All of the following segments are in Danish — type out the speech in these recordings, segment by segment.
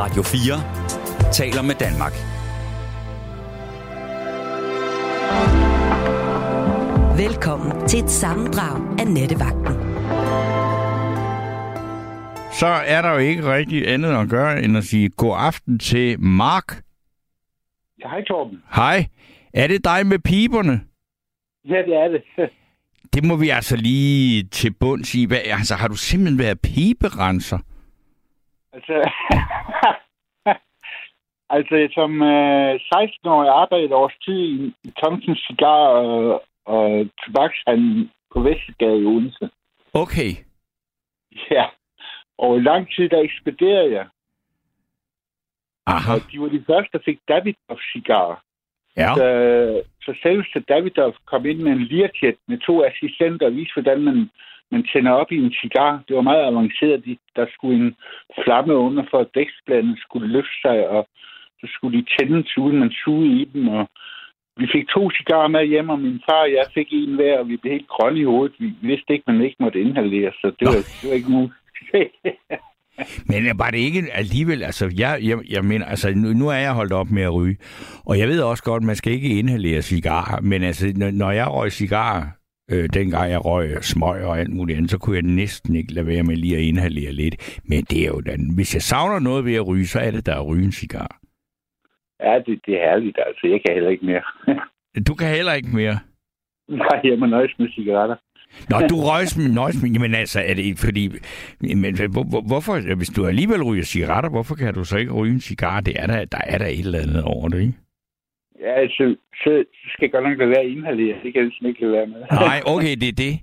Radio 4 taler med Danmark. Velkommen til et sammendrag af Nettevagten. Så er der jo ikke rigtig andet at gøre, end at sige god aften til Mark. Ja, hej Torben. Hej. Er det dig med piberne? Ja, det er det. Det må vi altså lige til bunds i. Hvad, altså, har du simpelthen været piberenser? Altså, altså som øh, 16-årig arbejdede års tid i, i Thomsen Cigar og, og tobakshandel på Vestergade i Odense. Okay. Ja, og i lang tid der ekspederede jeg. Aha. Og de var de første, der fik Davidoff cigarer. Ja. Så, så selveste Davidoff kom ind med en Learjet med to assistenter og viste, hvordan man, man tænder op i en cigar. Det var meget avanceret. De, der skulle en flamme under, for at dæksbladet skulle løfte sig, og så skulle de tændes, uden man sugede i dem. Og vi fik to cigarer med hjem, og min far og jeg fik en hver, og vi blev helt grønne i hovedet. Vi vidste ikke, man ikke måtte inhalere, så det var, det var ikke nogen... Men var det ikke alligevel, altså jeg, jeg, jeg mener, altså nu, nu er jeg holdt op med at ryge, og jeg ved også godt, man skal ikke inhalere cigarer, men altså når, når jeg røg cigarer, øh, dengang jeg røg smøg og alt muligt andet, så kunne jeg næsten ikke lade være med lige at inhalere lidt. Men det er jo den, hvis jeg savner noget ved at ryge, så er det der at ryge en cigar. Ja, det, det er herligt, altså. Jeg kan heller ikke mere. Du kan heller ikke mere. Nej, jeg må nøjes med cigaretter. Nå, du røgs med nøjes med, men altså, er det fordi, men hvor, hvor, hvorfor, hvis du alligevel ryger cigaretter, hvorfor kan du så ikke ryge en cigar? Det er der, der er der et eller andet over det, ikke? Ja, altså, så skal jeg godt nok lade være at inhalere. Det kan jeg simpelthen ikke lade være med. Nej, okay, det er det.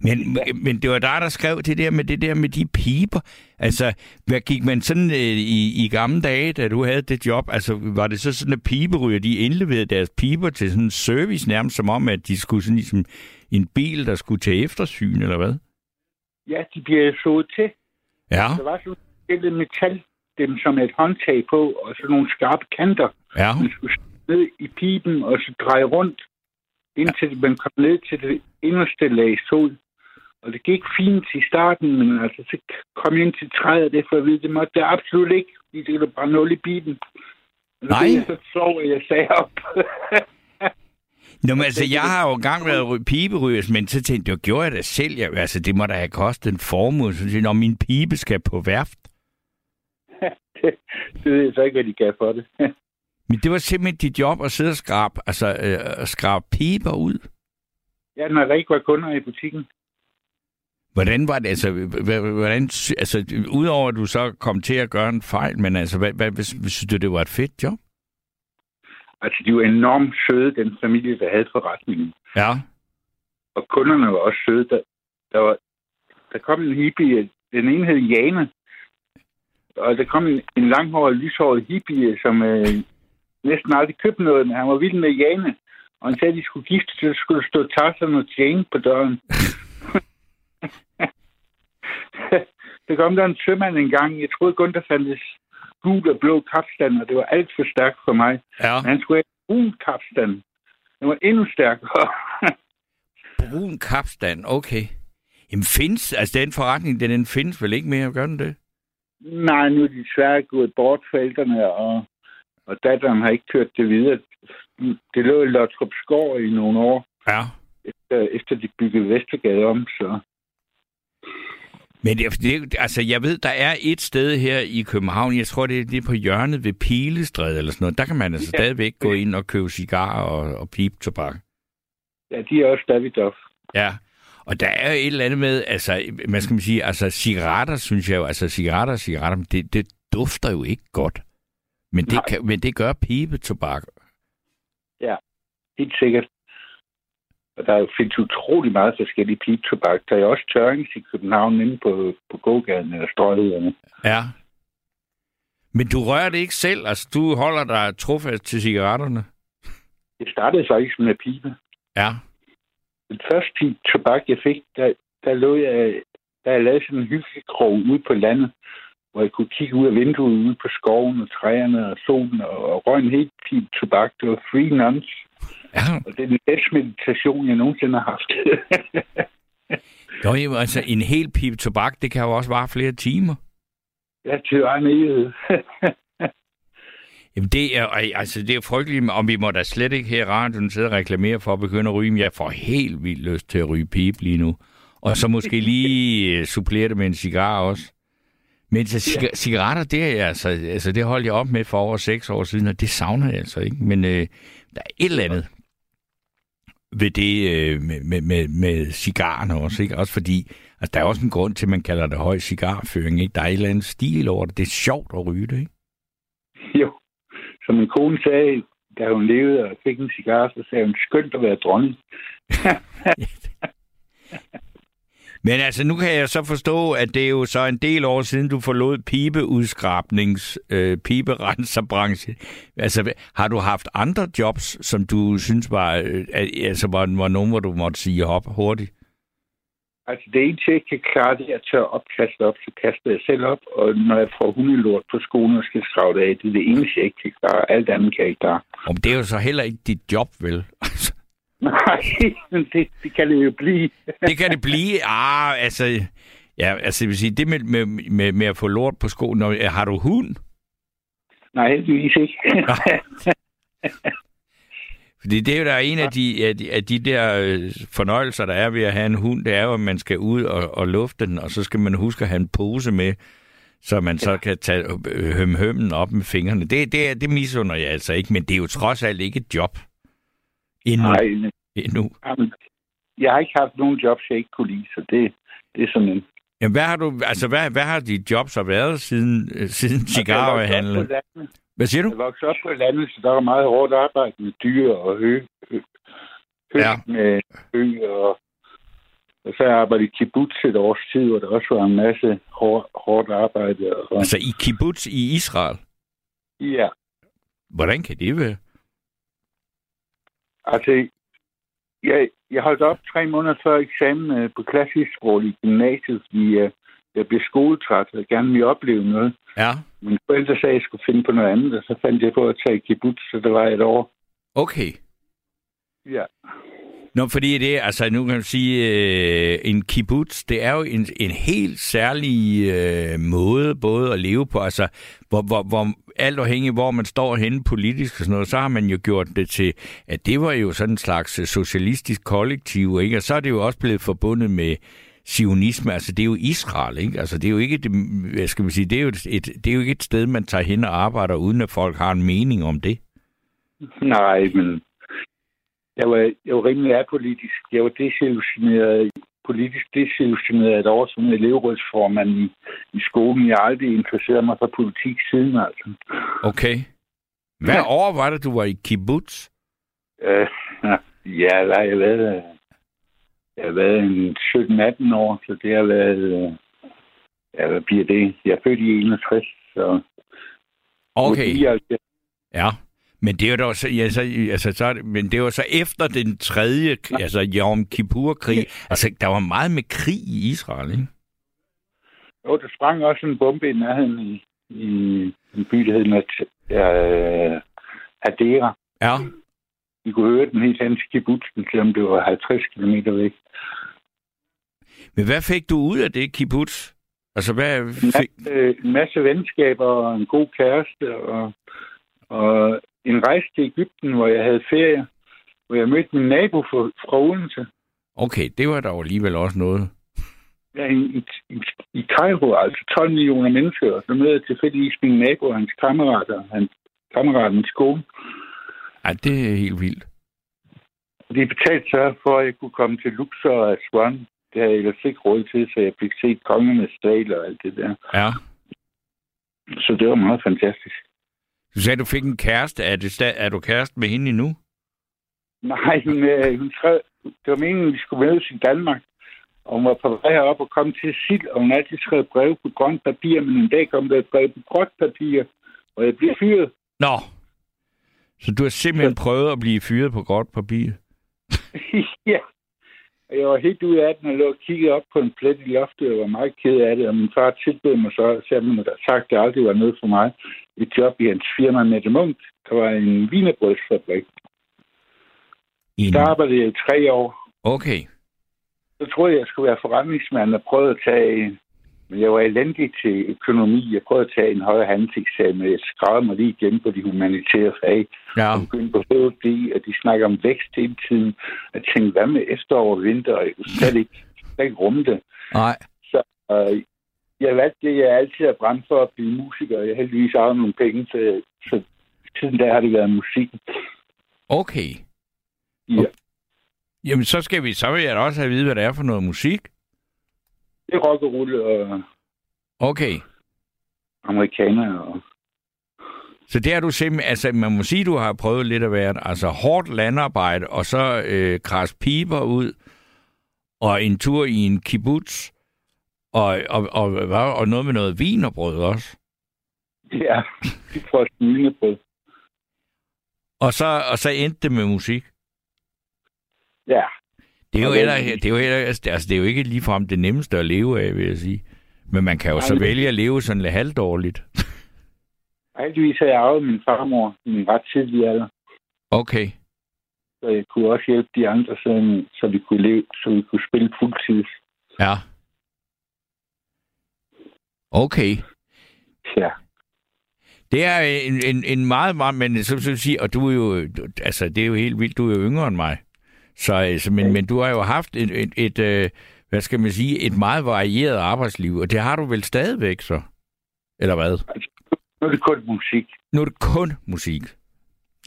Men, men det var dig, der skrev det der med det der med de piber. Altså, hvad gik man sådan øh, i, i gamle dage, da du havde det job? Altså, var det så sådan, at piberyger, de indleverede deres piber til sådan en service, nærmest som om, at de skulle sådan ligesom en bil, der skulle til eftersyn, eller hvad? Ja, de bliver sået til. Ja, Der var sådan et metal, dem som et håndtag på, og så nogle skarpe kanter. ja. Man skulle ned i pipen, og så dreje rundt, indtil man kom ned til det inderste lag sod. Og det gik fint i starten, men altså, så kom jeg ind til træet, det for at vide, det måtte det absolut ikke, fordi det ville bare nul i pipen. Og Nej. Jeg så sov, jeg sagde op. Nå, men altså, jeg har jo engang været ry- piberyger, men så tænkte jeg, det gjorde jeg da selv. Jeg, altså, det må da have kostet en formue. Så tænkte jeg, når min pibe skal på værft. det, det ved jeg så ikke, hvad de gav for det. Men det var simpelthen dit job at sidde og skrabe, altså, øh, skrabe piber ud. ja, når der ikke var kunder i butikken. Hvordan var det, altså, hvordan, altså, udover at du så kom til at gøre en fejl, men altså, hvad, hvad, synes du, det var et fedt job? Altså, de var enormt søde, den familie, der havde forretningen. Ja. Og kunderne var også søde. Der, der, var, der kom en hippie, den ene hed Jane, og der kom en, en langhåret, lyshåret hippie, som øh, næsten aldrig købte noget, men han var vild med Jane. Og han sagde, at de skulle gifte, så skulle der stå Tarzan og Jane på døren. der kom der en sømand en gang. Jeg troede kun, der fandtes gul og blå kapstand, og det var alt for stærkt for mig. Ja. Men han skulle have brun kapstand. Den var endnu stærkere. Brun kapstand, okay. Jamen findes, altså den forretning, den, den findes vel ikke mere, gør den det? Nej, nu er de desværre gået bort forældrene, og, og datteren har ikke kørt det videre. Det lå i Lottrup Skov i nogle år, Ja. efter, efter de byggede Vestergade om, så... Men det, det, altså, jeg ved, der er et sted her i København, jeg tror, det er, det er på hjørnet ved Pilestræde eller sådan noget. Der kan man altså Ja. stadigvæk gå ind og købe cigarer og, og piptobak. Ja, de er også Davidoff. Ja. Og der er jo et eller andet med, altså, man skal man sige, altså cigaretter, synes jeg jo, altså cigaretter cigaretter, det, det dufter jo ikke godt. Men det, Nej. kan, men det gør pibetobak. Helt sikkert. Og der findes utrolig meget forskellige pigtobak. Der er også tørrings i København inde på, på gågaden eller strøgheden. Ja. Men du rører det ikke selv, altså du holder dig trofast til cigaretterne. Det startede faktisk med pibe. Ja. Den første tobak, jeg fik, der, der lå jeg, der jeg lavede sådan en hyggekrog ude på landet, hvor jeg kunne kigge ud af vinduet ude på skoven og træerne og solen og, og røg en helt pige tobak. Det var free nuns. Ja, Og det er den bedste meditation, jeg nogensinde har haft. jo, jamen, altså en hel pibe tobak, det kan jo også vare flere timer. Ja, tyranniet. Jamen det er, altså det er frygteligt, og vi må da slet ikke her i radioen sidde og reklamere for at begynde at ryge, men jeg får helt vildt lyst til at ryge pipe lige nu. Og så måske lige øh, supplere det med en cigar også. Men så cig- ja. cigaretter, det er altså, altså, det holdt jeg op med for over seks år siden, og det savner jeg altså ikke. Men øh, der er et eller andet ved det øh, med, med, med, med cigarerne også, ikke? Også fordi, altså, der er også en grund til, at man kalder det høj cigarføring, ikke? Der er et eller andet stil over det. Det er sjovt at ryge det, ikke? Jo, som min kone sagde, da hun levede og fik en cigar, så sagde hun, skønt at være dronning. Men altså, nu kan jeg så forstå, at det er jo så en del år siden, du forlod pibeudskrabnings, øh, piberenserbranche. Altså, har du haft andre jobs, som du synes var, øh, altså, var, var nogen, hvor du måtte sige hop hurtigt? Altså, det eneste, jeg kan klare, det er at tørre opkast op, så kaster jeg selv op, og når jeg får hundelort på skolen og skal skrave det af, det er det eneste, jeg ikke kan klare. Alt andet kan jeg ikke klare. Om det er jo så heller ikke dit job, vel? Nej, det, det kan det jo blive. det kan det blive. Ah, altså, ja, altså, jeg vil sige, det med, med, med, med at få lort på skoen, når, har du hund? Nej, heldigvis ikke. Fordi det er jo der en af de, af de, af de der øh, fornøjelser, der er ved at have en hund, det er jo, at man skal ud og, og lufte den, og så skal man huske at have en pose med, så man så kan tage øh, høm hømmen op med fingrene. Det, det, det misunder jeg altså ikke, men det er jo trods alt ikke et job. Endnu. Nej, Endnu. jamen, jeg har ikke haft nogen jobs, jeg ikke kunne lide, så det, det er sådan en... Jamen, hvad har du, altså, hvad, hvad har dit job så været siden, øh, siden cigarhandlen? Hvad siger du? Jeg voksede op på landet, så der var meget hårdt arbejde med dyr og hø. hø, hø Ja. med hø og, og så arbejdet i kibbutz et års tid, hvor der også var en masse hårdt, hårdt arbejde. Og, Altså i kibbutz i Israel. ja, Hvordan kan det være? Altså, jeg, jeg holdt op tre måneder før eksamen øh, på klassisk sprog i gymnasiet, fordi øh, jeg blev skoletræt og gerne ville opleve noget. Ja. Mine forældre sagde, at jeg skulle finde på noget andet, og så fandt jeg på at tage kibbutz, så det var et år. Okay. Ja. Nå, fordi det, altså nu kan man sige, øh, en kibbutz, det er jo en, en helt særlig øh, måde både at leve på, altså hvor, hvor, hvor alt afhængig hvor man står henne politisk og sådan noget, så har man jo gjort det til, at det var jo sådan en slags øh, socialistisk kollektiv, ikke? Og så er det jo også blevet forbundet med sionisme, altså det er jo Israel, ikke? Altså det er jo ikke, det, hvad skal man sige, det er jo et, det er jo ikke et sted, man tager hen og arbejder, uden at folk har en mening om det. Nej, men jeg var, jeg var rimelig apolitisk. Jeg var desillusioneret, politisk desillusioneret et år som elevrådsformand i, i skolen. Jeg har aldrig interesseret mig for politik siden, altså. Okay. Hvad Ja. år var det, du var i kibbutz? Øh, ja, hvad har jeg været? Jeg har været en 17-18 år, så det har været... øh, Ja, hvad bliver det? Jeg er født i 61, så... Okay, 79. ja. Men det er jo da så, ja, så, altså, så, men det var så efter den tredje, altså Yom Kippur-krig. Altså, der var meget med krig i Israel, ikke? Jo, der sprang også en bombe i nærheden i, i en by, der hed øh, Hadera. Ja. Vi kunne høre den helt hen til kibbutzen, selvom det var 50 km væk. Men hvad fik du ud af det, kibbutz? Altså, hvad En fik... masse, en masse venskaber og en god kæreste og, og en rejse til Ægypten, hvor jeg havde ferie, hvor jeg mødte min nabo fra, Odense. Okay, det var der jo alligevel også noget. Ja, i, i, i, Cairo, altså 12 millioner mennesker, og så mødte jeg tilfældigvis min nabo og hans kammerater, hans kammerater i skole. Ej, det er helt vildt. De betalte så for, at jeg kunne komme til Luxor og Aswan. Det havde jeg ellers ikke råd til, så jeg fik set kongernes stal og alt det der. Ja. Så det var meget fantastisk. Du sagde, du fik en kæreste. Er, det sta- er du kæreste med hende endnu? Nej, hun, øh, hun skrev, det var meningen, at vi skulle mødes i Danmark. Og hun var på vej herop og kom til Sild, og hun altid skrevet brev på grønt papir, men en dag kom der et brev på gråt papir, og jeg blev fyret. Nå. Så du har simpelthen prøvet at blive fyret på gråt papir? Og jeg var helt ude af den, og lå og kiggede op på en plet i loftet, og var meget ked af det. Og min far tilbød mig så, selvom han havde sagt, at det aldrig var noget for mig, et job i hans firma Mette Munk. Der var en vinerbrødsfabrik. I Der arbejdede jeg i tre år. Okay. Så troede jeg, jeg skulle være forretningsmand og prøvede at tage Men jeg var elendig til økonomi. Jeg prøvede at tage en højere handelseksamen. Jeg skrev mig lige igen på de humanitære fag. Ja. Og begyndte på HFD, og de snakker om vækst hele tiden. Jeg tænkte, hvad med efterår og vinter? Jeg kunne slet ikke, slet ikke rumme det. Nej. Så øh, jeg valgte det, jeg altid har brændt for at blive musiker. Jeg har heldigvis arvet nogle penge, så, så siden der har det været musik. Okay. Ja. Jamen, så skal vi, så vil jeg da også have at vide, hvad det er for noget musik. Det er rock og rulle og Okay. amerikaner. Og... Så det har du simpelthen, altså man må sige, du har prøvet lidt at være, altså hårdt landarbejde, og så øh, kras piber ud, og en tur i en kibbutz, og, og, og, og, og noget med noget vin og brød også. Ja, de får smilebrød. Og så, og så endte det med musik. Ja, Det er jo, heller, det er jo, heller, altså, det er jo ikke ligefrem det nemmeste at leve af, vil jeg sige. Men man kan jo så vælge at leve sådan lidt halvdårligt. heldigvis har jeg arvet min farmor i min ret tidlige alder. Okay. Så jeg kunne også hjælpe de andre, så, så vi kunne leve, så vi kunne spille fuldtids. Ja. Okay. Ja. Det er en, en, en meget, meget, men så vil sige, og du er jo, altså det er jo helt vildt, du er jo yngre end mig. Så, altså, men, men du har jo haft et, et, et, øh, hvad skal man sige, et meget varieret arbejdsliv, og det har du vel stadigvæk så? Eller hvad? Nu er det kun musik. Nu er det kun musik.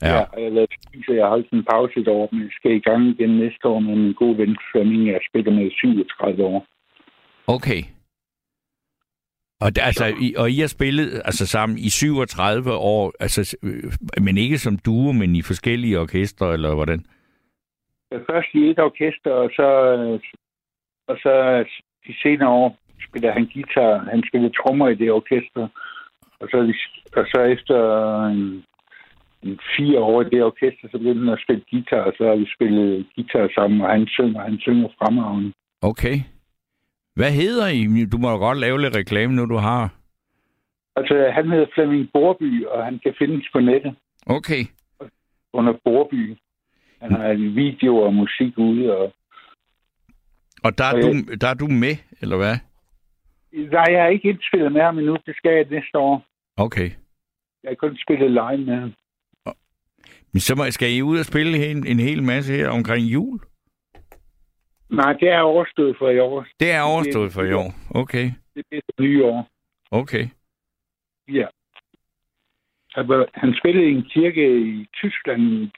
Ja. ja og jeg lavet så jeg har holdt en pause et år, men jeg skal i gang igen næste år med min gode ven Flemming. Jeg spiller med i 37 år. Okay. Og, der, altså, I, og I har spillet altså, sammen i 37 år, altså, øh, men ikke som duo, men i forskellige orkestre, eller hvordan? Jeg først i et orkester, og så, og så de senere år spiller han guitar. Han spiller trommer i det orkester. Og så, og så efter en, en fire år i det orkester, så begyndte han at spille guitar, og så har vi spillet guitar sammen, og han synger, han synger fremragende. Okay. Hvad hedder I? Du må jo godt lave lidt reklame, nu du har. Altså, han hedder Flemming Borby, og han kan findes på nettet Okay. under Borby. Han har video og musik ude, og Og der er, Og du, der er du med, eller hvad? Nej, jeg har ikke indspillet med ham endnu. Det skal jeg næste år. Okay. Jeg har kun spillet live med ham. Men så må- skal I ud og spille en, en hel masse her omkring jul? Nej, det er overstået for i år. Det er overstået for i år. Okay. Det er det nye år. Okay. Ja. Han var- Han spillede i en kirke i Tyskland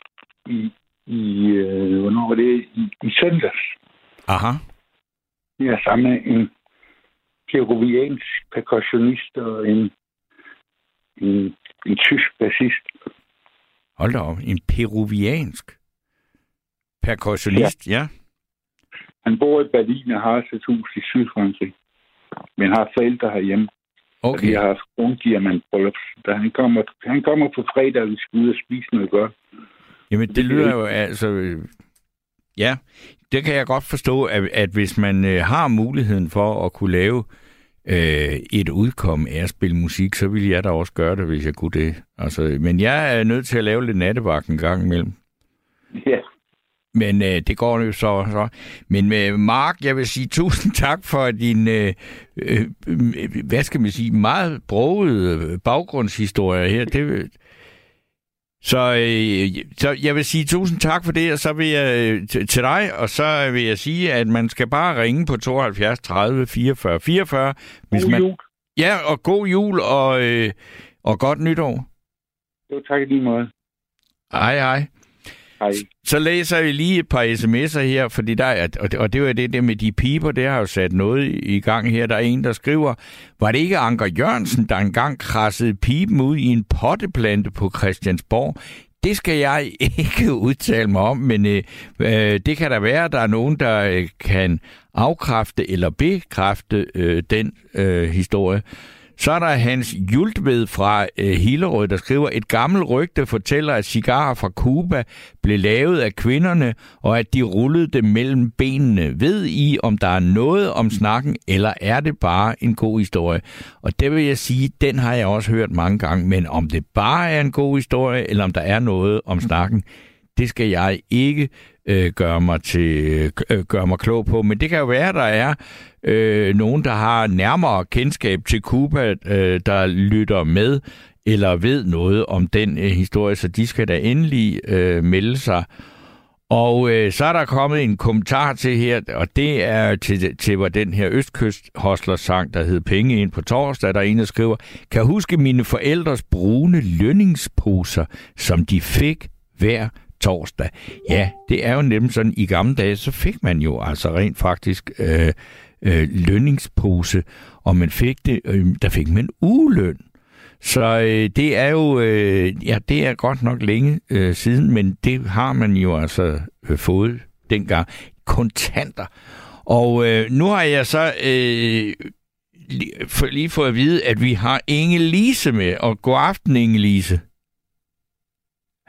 i, i øh, hvornår var det? I, i søndags. Aha. Ja, sammen med en peruviansk percussionist og en, en, en tysk bassist. Hold da op. En peruviansk percussionist, ja. ja. Han bor i Berlin og har sit hus i Sydfrankrig. Men har forældre herhjemme. Okay. Okay. Vi har haft krondiamantbryllup. Da han kommer, han kommer på fredag, og vi skal ud og spise noget godt. Jamen, det lyder jo altså... øh, Ja, det kan jeg godt forstå, at, at hvis man øh, har muligheden for at kunne lave øh, et udkom af at spille musik, så ville jeg da også gøre det, hvis jeg kunne det. Altså, men jeg er nødt til at lave lidt nattevagt en gang imellem. Ja, Men øh, det går jo så. så. Men øh, Mark, jeg vil sige tusind tak for din, øh, øh, hvad skal man sige, meget brogede baggrundshistorie her. Det, så, øh, så jeg vil sige tusind tak for det, og så vil jeg øh, til, til dig, og så vil jeg sige, at man skal bare ringe på 72 30 44 44. Hvis god man, jul. ja, og god jul, og, øh, og godt nytår. Jo, tak i lige måde. Hej, hej. Hej. Så læser vi lige et par sms'er her, fordi der er, og det, det var det der med de piber, det har jo sat noget i gang her. Der er en, der skriver, var det ikke Anker Jørgensen, der engang krassede pipen ud i en potteplante på Christiansborg? Det skal jeg ikke udtale mig om, men øh, øh, det kan der være, at der er nogen, der øh, kan afkræfte eller bekræfte øh, den øh, historie. Så er der Hans Jultved fra øh, Hillerød, der skriver, et gammelt rygte fortæller, at cigarer fra Cuba blev lavet af kvinderne, og at de rullede dem mellem benene. Ved I, om der er noget om snakken, eller er det bare en god historie? Og det vil jeg sige, den har jeg også hørt mange gange, men om det bare er en god historie, eller om der er noget om snakken, det skal jeg ikke øh, gøre, mig til, øh, øh, gøre mig klog på. Men det kan jo være, at der er øh, nogen, der har nærmere kendskab til Cuba, øh, der lytter med eller ved noget om den øh, historie, så de skal da endelig øh, melde sig. Og øh, så er der kommet en kommentar til her, og det er til, til hvor den her Østkyst sang, der hed Penge ind på torsdag, der er en, der skriver, kan huske mine forældres brune lønningsposer, som de fik hver torsdag. Ja, det er jo nemlig sådan, i gamle dage, så fik man jo altså rent faktisk øh, øh, lønningspose, og man fik det, øh, der fik man ugeløn. Så øh, det er jo, øh, ja, det er godt nok længe øh, siden, men det har man jo altså øh, fået dengang. Kontanter. Og øh, nu har jeg så øh, lige, for, lige fået at vide, at vi har Inge Lise med. Og god aften, Inge Lise.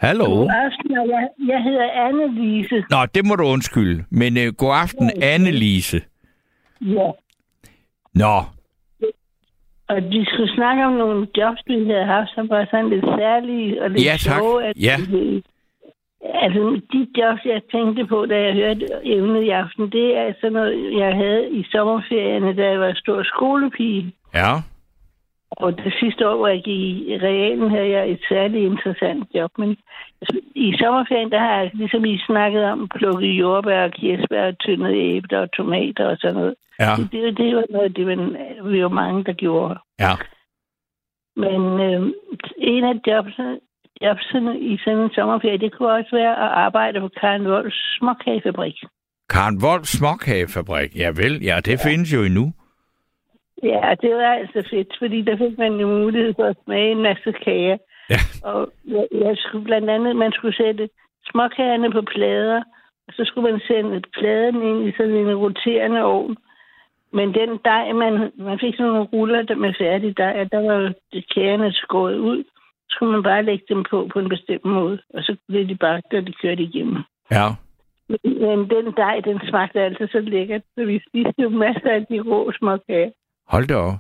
Hallo? God aften, jeg, jeg hedder Anne-Lise. Nå, det må du undskylde. Men øh, god aften, ja, Anne-Lise. Ja. Nå, og vi skulle snakke om nogle jobs, vi havde haft, som var sådan lidt særlige og lidt Ja, tak. sjove. At Ja. Altså, de jobs, jeg tænkte på, da jeg hørte emnet i aften, det er sådan noget, jeg havde i sommerferierne, da jeg var stor skolepige. ja. Og det sidste år, hvor jeg gik i realen, havde jeg et særligt interessant job. Men i sommerferien, der har jeg, ligesom I snakket om, plukket jordbær og kirsebær og tyndet æbler og tomater og sådan noget. Ja, Det, det, det var noget, det var, vi var mange, der gjorde. ja. Men øh, en af jobsene, jobsene i sådan en sommerferie, det kunne også være at arbejde på Karen Wolfs småkagefabrik. Karen Wolf Småkagefabrik. Ja vel, ja, det ja. findes jo endnu. Ja, det var altså fedt, fordi der fik man jo mulighed for at smage en masse kager. Ja. Og jeg, jeg skulle blandt andet, man skulle sætte småkagerne på plader, og så skulle man sende pladen ind i sådan en roterende ovn. Men den dej, man, man fik sådan nogle ruller der med færdig dej, og der var kagerne skåret ud. Så skulle man bare lægge dem på på en bestemt måde, og så blev de bagt, og de kørte igennem. Ja. Men, men den dej, den smagte altså så lækkert, så vi spiste jo masser af de rå småkager. Hold da op.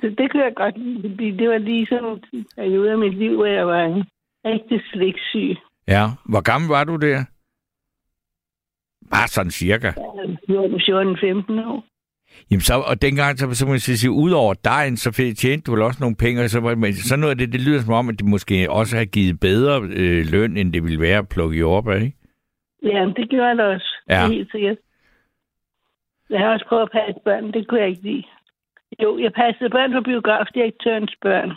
Så det kunne jeg godt lide, fordi det var lige sådan en periode af mit liv, hvor jeg var en rigtig sliksyg. Ja. Hvor gammel var du der? Bare sådan cirka. Jeg var 14-15 år. Jamen så, og dengang, så, så må jeg sige, ud over dejen, så fik- tjente du vel også nogle penge, og så, men så noget af det, det lyder som om, at det måske også har givet bedre øh, løn, end det ville være at plukke jordbær, ikke? Ja, det gjorde da også. Ja. Det er helt sikkert. Jeg har også prøvet at passe børn. Det kunne jeg ikke lide. Jo, jeg passede børn på biografdirektørens børn.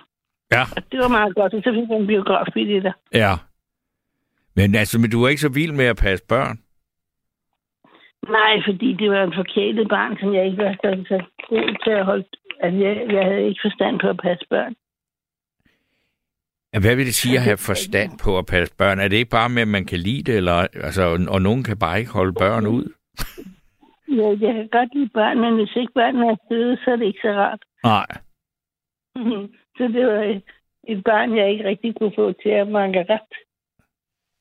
Ja. Og det var meget godt, og så fik jeg en biografbilletter. Ja. Men altså, men du er ikke så vild med at passe børn? Nej, fordi det var en forkælet barn, som jeg ikke var så, så god til at holde. Altså, jeg, jeg havde ikke forstand på at passe børn. Hvad vil det sige at have forstand på at passe børn? Er det ikke bare med, at man kan lide det, eller, altså, og nogen kan bare ikke holde børn ud? Ja, jeg kan godt lide børn, men hvis ikke børnene er søde, så er det ikke så rart. Nej. så det var et, et barn, jeg ikke rigtig kunne få til at manke ret.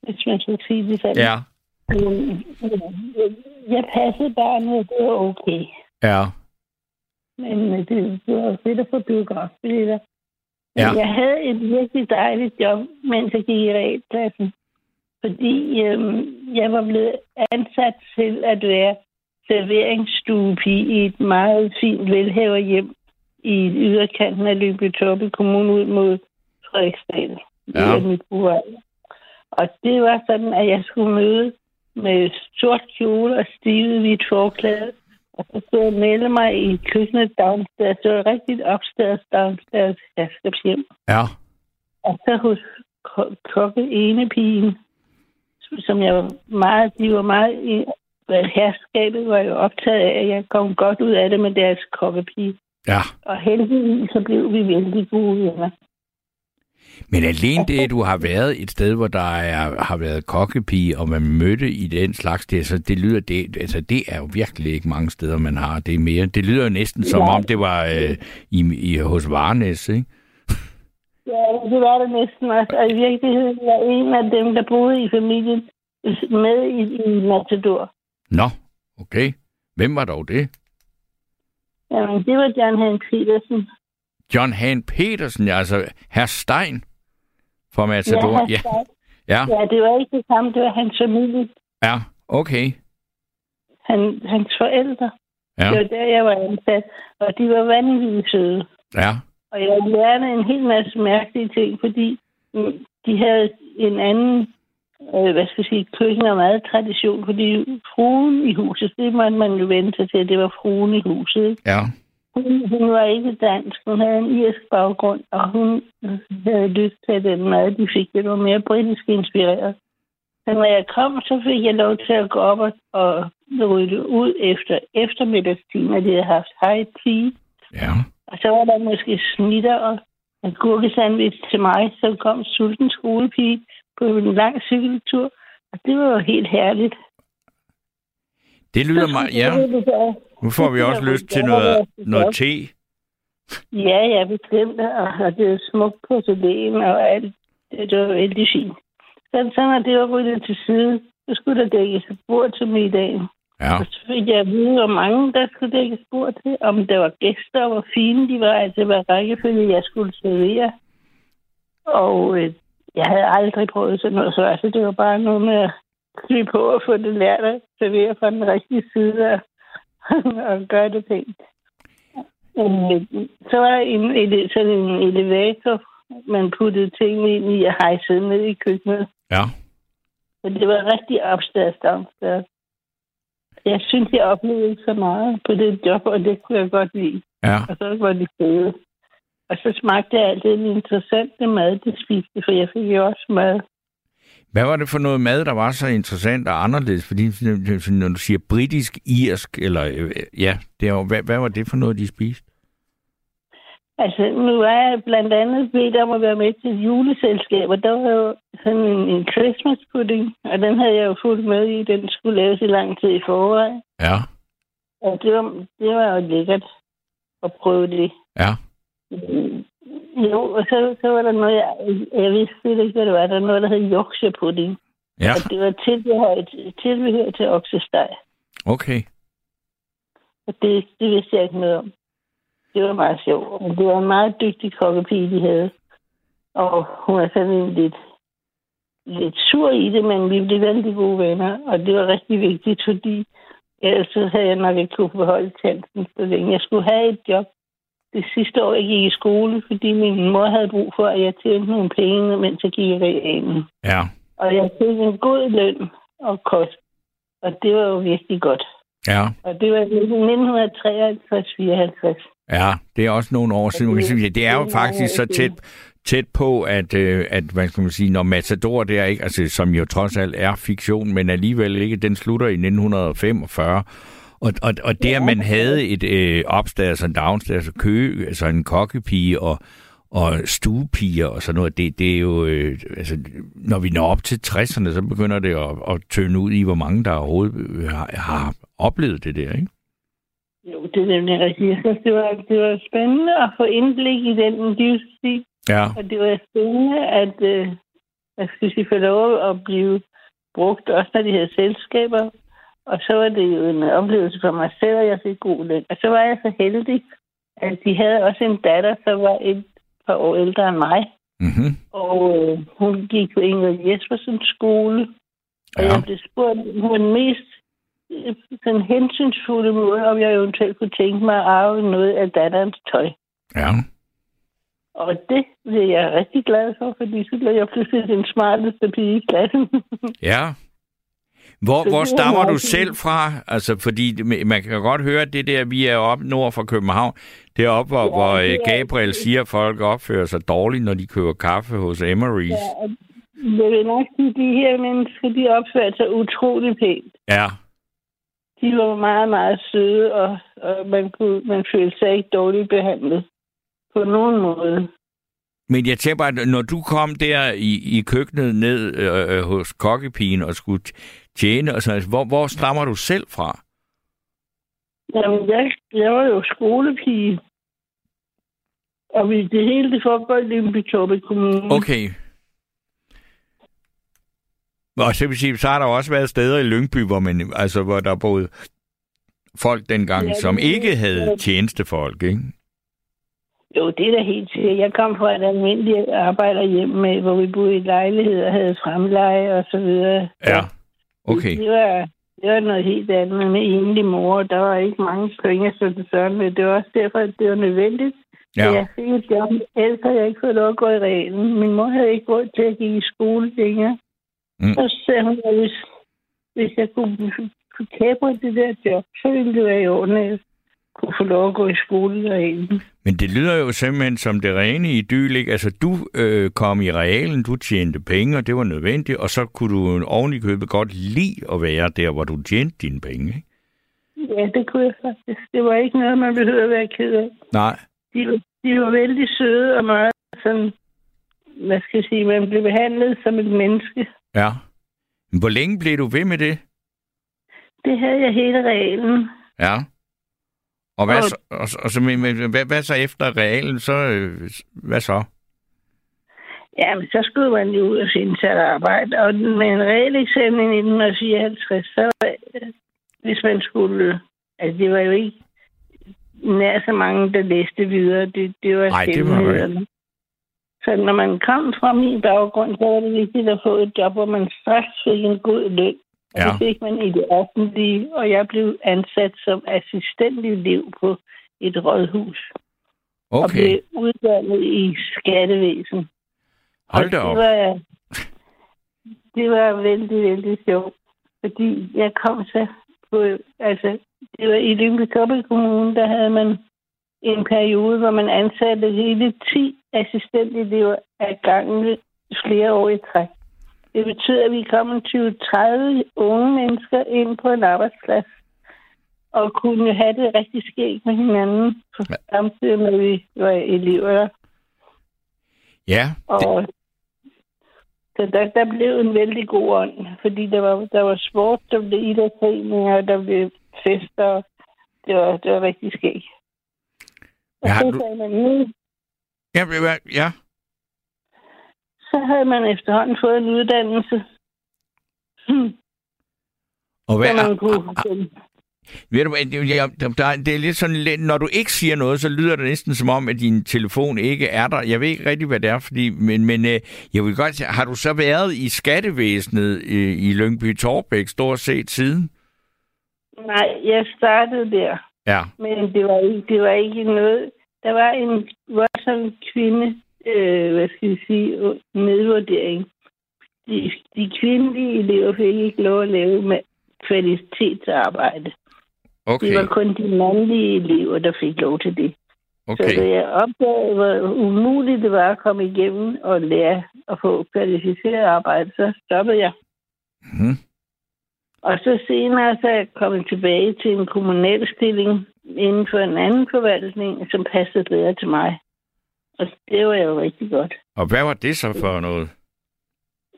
Hvis man skulle sige det sådan. Ja. Men, jeg, jeg passede barnet, og det var okay. Ja. Men øh, det, det var fedt at få biografbilletter. Ja. Jeg havde et virkelig dejligt job, mens jeg gik i realklassen. Fordi øhm, jeg var blevet ansat til at være serveringsstuepige i et meget fint velhaverhjem i yderkanten af Lyngby Torpe Kommune ud mod Frederiksdal. Ja. Mit. Og det var sådan, at jeg skulle møde med sort kjole og stivet hvidt forklæde. Og så skulle jeg melde mig i køkkenet downstairs. Det var rigtigt upstairs, downstairs herskabshjem. Ja. Og så hos ko- kokke ene pigen, som jeg var meget, de var meget herskabet var jo optaget af, at jeg kom godt ud af det med deres kokkepige. Ja. Og heldigvis så blev vi vældig gode venner. Men alene det, du har været et sted, hvor der er, har været kokkepige, og man mødte i den slags, det, så det lyder, det, altså det er jo virkelig ikke mange steder, man har det mere. Det lyder jo næsten som Nej. om, det var øh, i, i, hos Varnes, ikke? Ja, det var det næsten også. Og i virkeligheden var en af dem, der boede i familien med i, i Matador. Nå, okay. Hvem var dog det? Jamen, det var John Hans Petersen. John Han Petersen, ja, altså herr Stein fra Matador. Ja, han- Ja, Ja, det var ikke det samme. Det var hans familie. ja, okay. Han, hans forældre. Ja, Det var der, jeg var ansat. Og de var vanvittigt søde. ja, Og jeg lærte en hel masse mærkelige ting, fordi de havde en anden, øh, hvad skal jeg sige, køkken- og madtradition, fordi fruen i huset, det måtte man jo vente sig til, at det var fruen i huset. ikke? ja. Hun, hun var ikke dansk, hun havde en irsk baggrund, og hun havde lyst til den mad, de fik. Det var mere britisk inspireret. Så når jeg kom, så fik jeg lov til at gå op og, og rydde ud efter eftermiddagstiden, at de havde haft high tea. Ja, Og så var der måske snitter og en gurkesandwich til mig, så kom sulten skolepige på en lang cykeltur. Og det var jo helt herligt. det lyder meget... Ja, nu får vi også lyst til noget, noget te. Ja, ja, bestemt. Og, det er smukt porcelæn og alt. Det, det var vældig fint. Så, så når det var ryddet til side, så skulle der dækkes et bord til middagen. Ja, Og så fik jeg at vide, hvor mange der skulle dækkes bord til. Om der var gæster, og hvor fine de var. Altså, hvad rækkefølge jeg skulle servere. Og øh, jeg havde aldrig prøvet sådan noget, så altså, det var bare noget med at kly på og få det lært at servere fra den rigtige side og, og gøre det pænt. Så var der en, ele- sådan en elevator, man puttede tingene ind i og hejsede ned i køkkenet. ja. Men det var rigtig opstærkt downstairs. Jeg synes, jeg oplevede så meget på det job, og det kunne jeg godt lide. Ja, Og så var de fede. Og så smagte jeg alt det interessante mad, de spiste, for jeg fik jo også mad. Hvad var det for noget mad, der var så interessant og anderledes? Fordi når du siger britisk, irsk, eller øh, ja, det er jo, hvad, hvad var det for noget, de spiste? Altså, nu er jeg blandt andet bedt om at være med til et juleselskab, og der var jo sådan en, en Christmas pudding, og den havde jeg jo fulgt med i. Den skulle laves i lang tid i forvejen. Ja, Og det var, det var jo lækkert at prøve det. ja, Jo, og så, så var der noget, jeg, jeg vidste ikke, hvad det var. Der var noget, der hed Yorkshire pudding. ja, Og det var tilbehør, tilbehør til oksesteg. okay. Og det, det vidste jeg ikke noget om. Det var meget sjovt. Men det var en meget dygtig kokkepige, de havde. Og hun er sådan lidt, lidt sur i det, men vi blev vældig gode venner. Og det var rigtig vigtigt, fordi ellers så havde jeg nok ikke kunne beholde chancen så længe. Jeg skulle have et job det sidste år, jeg gik i skole, fordi min mor havde brug for, at jeg tjente nogle penge, mens jeg gik i realen. Ja, Og jeg fik en god løn og kost. Og det var jo virkelig godt. ja, Og det var i 1953-54. ja. Det er også nogle år siden. sige, Det er jo faktisk så tæt, tæt på, at, øh, at hvad skal man sige, når Matador der ikke, altså som jo trods alt er fiktion, men alligevel ikke, den slutter i 1945. Og, og, og det, at man havde et øh, opstairs og downstairs og kø, altså en kokkepige og, og stuepiger og sådan noget, det, det er jo, øh, altså, når vi når op til 60'erne, så begynder det at, at tøne ud i, hvor mange der overhovedet øh, har, har oplevet det der, ikke? Jo, det er nemlig rigtigt. Synes, det var, det var spændende at få indblik i den livsstil. Ja, Og det var spændende, at øh, jeg skulle sige, få lov at blive brugt, også når de havde selskaber. Og så var det jo en oplevelse for mig selv, at jeg fik god løn. Og så var jeg så heldig, at de havde også en datter, som var et par år ældre end mig. mm-hmm. Og øh, hun gik på Ingrid Jespersens skole. Og Ja. jeg blev spurgt på den mest øh, sådan hensynsfulde måde, om jeg eventuelt kunne tænke mig at arve noget af datterens tøj. ja. Og det blev jeg rigtig glad for, fordi så blev jeg pludselig den smarteste pige i klassen. Ja. Hvor, Så hvor er stammer du selv fra? Altså, fordi man kan godt høre, at det der, vi er oppe nord for København, det er oppe, hvor, Ja, hvor øh, er- Gabriel siger, at folk opfører sig dårligt, når de køber kaffe hos Emery's. ja, jeg vil nok sige, de her mennesker, de opførte sig utrolig pænt. Ja. De var meget, meget søde, og, og man, kunne, man følte sig ikke dårligt behandlet på nogen måde. Men jeg tænker bare, når du kom der i, i køkkenet ned øh, øh, hos kokkepigen og skulle tjene, sådan, hvor, hvor stammer du selv fra? Jamen, jeg, jeg var jo skolepige. Og vi, det hele det foregår i Lyngby-Torbe Kommune. Okay. Og så vil sige, så har der også været steder i Lyngby, hvor, man, altså, hvor der boede folk dengang, Ja, som ikke havde tjenestefolk, ikke? Jo, det er da helt sikkert. Jeg kom fra et almindeligt arbejderhjem, med, hvor vi boede i lejlighed og havde fremleje og så videre. Ja. Okay. Det var, det var noget helt andet med enlig mor. Der var ikke mange penge at sætte sådan med. Det var også derfor, at det var nødvendigt. Ja. Jeg fik et job. Ellers havde jeg ikke fået lov at gå i reglen. Min mor havde ikke råd til at give i skole længere. Mm. Så sagde hun, at hvis, hvis jeg kunne, kunne kæbe det der job, så ville det være i orden, kunne få lov at gå i skole derinde. Men det lyder jo simpelthen som det rene idyl, ikke? Altså, du øh, kom i realen, du tjente penge, og det var nødvendigt, og så kunne du oven i købet godt lide at være der, hvor du tjente dine penge, ikke? Ja, det kunne jeg faktisk. Det var ikke noget, man behøvede at være ked af. Nej. De, de var vældig søde og meget sådan, hvad skal jeg sige, man blev behandlet som et menneske. Ja. Hvor længe blev du ved med det? Det havde jeg hele reglen. Ja. Og hvad, og, så, og, og så, med, hvad, hvad så efter realen? Så, øh, hvad så? Jamen, så skulle man jo ud og finde sig et arbejde. Og med en reel eksamen i 1954, så hvis man skulle... Altså, det var jo ikke nær så mange, der læste videre. Det, det var Nej, det var ikke. Så når man kom fra min baggrund, så var det vigtigt at få et job, hvor man straks fik en god løn. Og ja. det fik man i det offentlige, og jeg blev ansat som assistent i liv på et rådhus. Okay. Og blev uddannet i skattevæsen. Hold da op. Det var, det var vældig, vældig sjovt. Fordi jeg kom så på, altså, det var i Lyngby Kommune, der havde man en periode, hvor man ansatte hele 10 assistentelever af gangen flere år i træk. Det betyder, at vi kommer 20-30 unge mennesker ind på en arbejdsplads og kunne have det rigtig skægt med hinanden, samtidig med, at vi var elever. Ja. Og så der, der blev en vældig god ånd, fordi der var, der var sport, der blev idrætsforeninger, der blev fester. Det var, det var rigtig skægt. Og ja, så du... sagde man, nu... Ja, ja. Så havde man efterhånden fået en uddannelse. Hmm. Og hvad, man kunne... Ved du, der, det er lidt sådan når du ikke siger noget, så lyder det næsten som om, at din telefon ikke er der. Jeg ved ikke rigtig, hvad det er, fordi, men, men øh, jeg vil godt har du så været i skattevæsenet i, i Lyngby Torbæk stort set siden? Nej, jeg startede der. Ja. Men det var ikke, det var ikke noget... Der var en voldsom kvinde, øh, hvad skal jeg sige, nedvurdering. De, de kvindelige elever fik ikke lov at lave med kvalitetsarbejde. Okay. Det var kun de mandlige elever, der fik lov til det. Okay. Så da jeg opdagede, hvor umuligt det var at komme igennem og lære at få kvalificeret arbejde, så stoppede jeg. Mm. Og så senere så er jeg kommet tilbage til en kommunal stilling inden for en anden forvaltning, som passede bedre til mig. Og det var jo rigtig godt. Og hvad var det så for noget?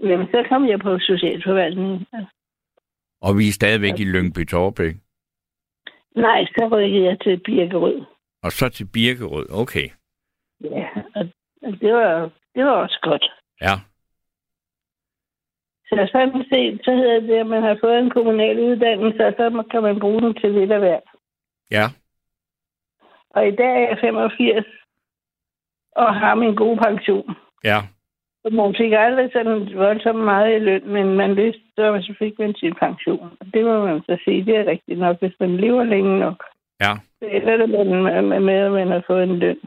Jamen, så kom jeg på socialforvaltningen. Og vi er stadigvæk i Lyngby Torbæk? Nej, så rykkede jeg til Birkerød. Og så til Birkerød, okay. Ja, og det var, det var også godt. Ja. Så sådan set, så hedder det, at man har fået en kommunal uddannelse, og så kan man bruge den til lidt af hvert. Ja. Og i dag er jeg 85, og har min gode pension. Ja. Og man fik aldrig sådan voldsomt meget i løn, men man vidste, så fik man sin pension. Og det må man så sige, det er rigtigt nok, hvis man lever længe nok. Ja. Så er det med, med, at man har fået en løn.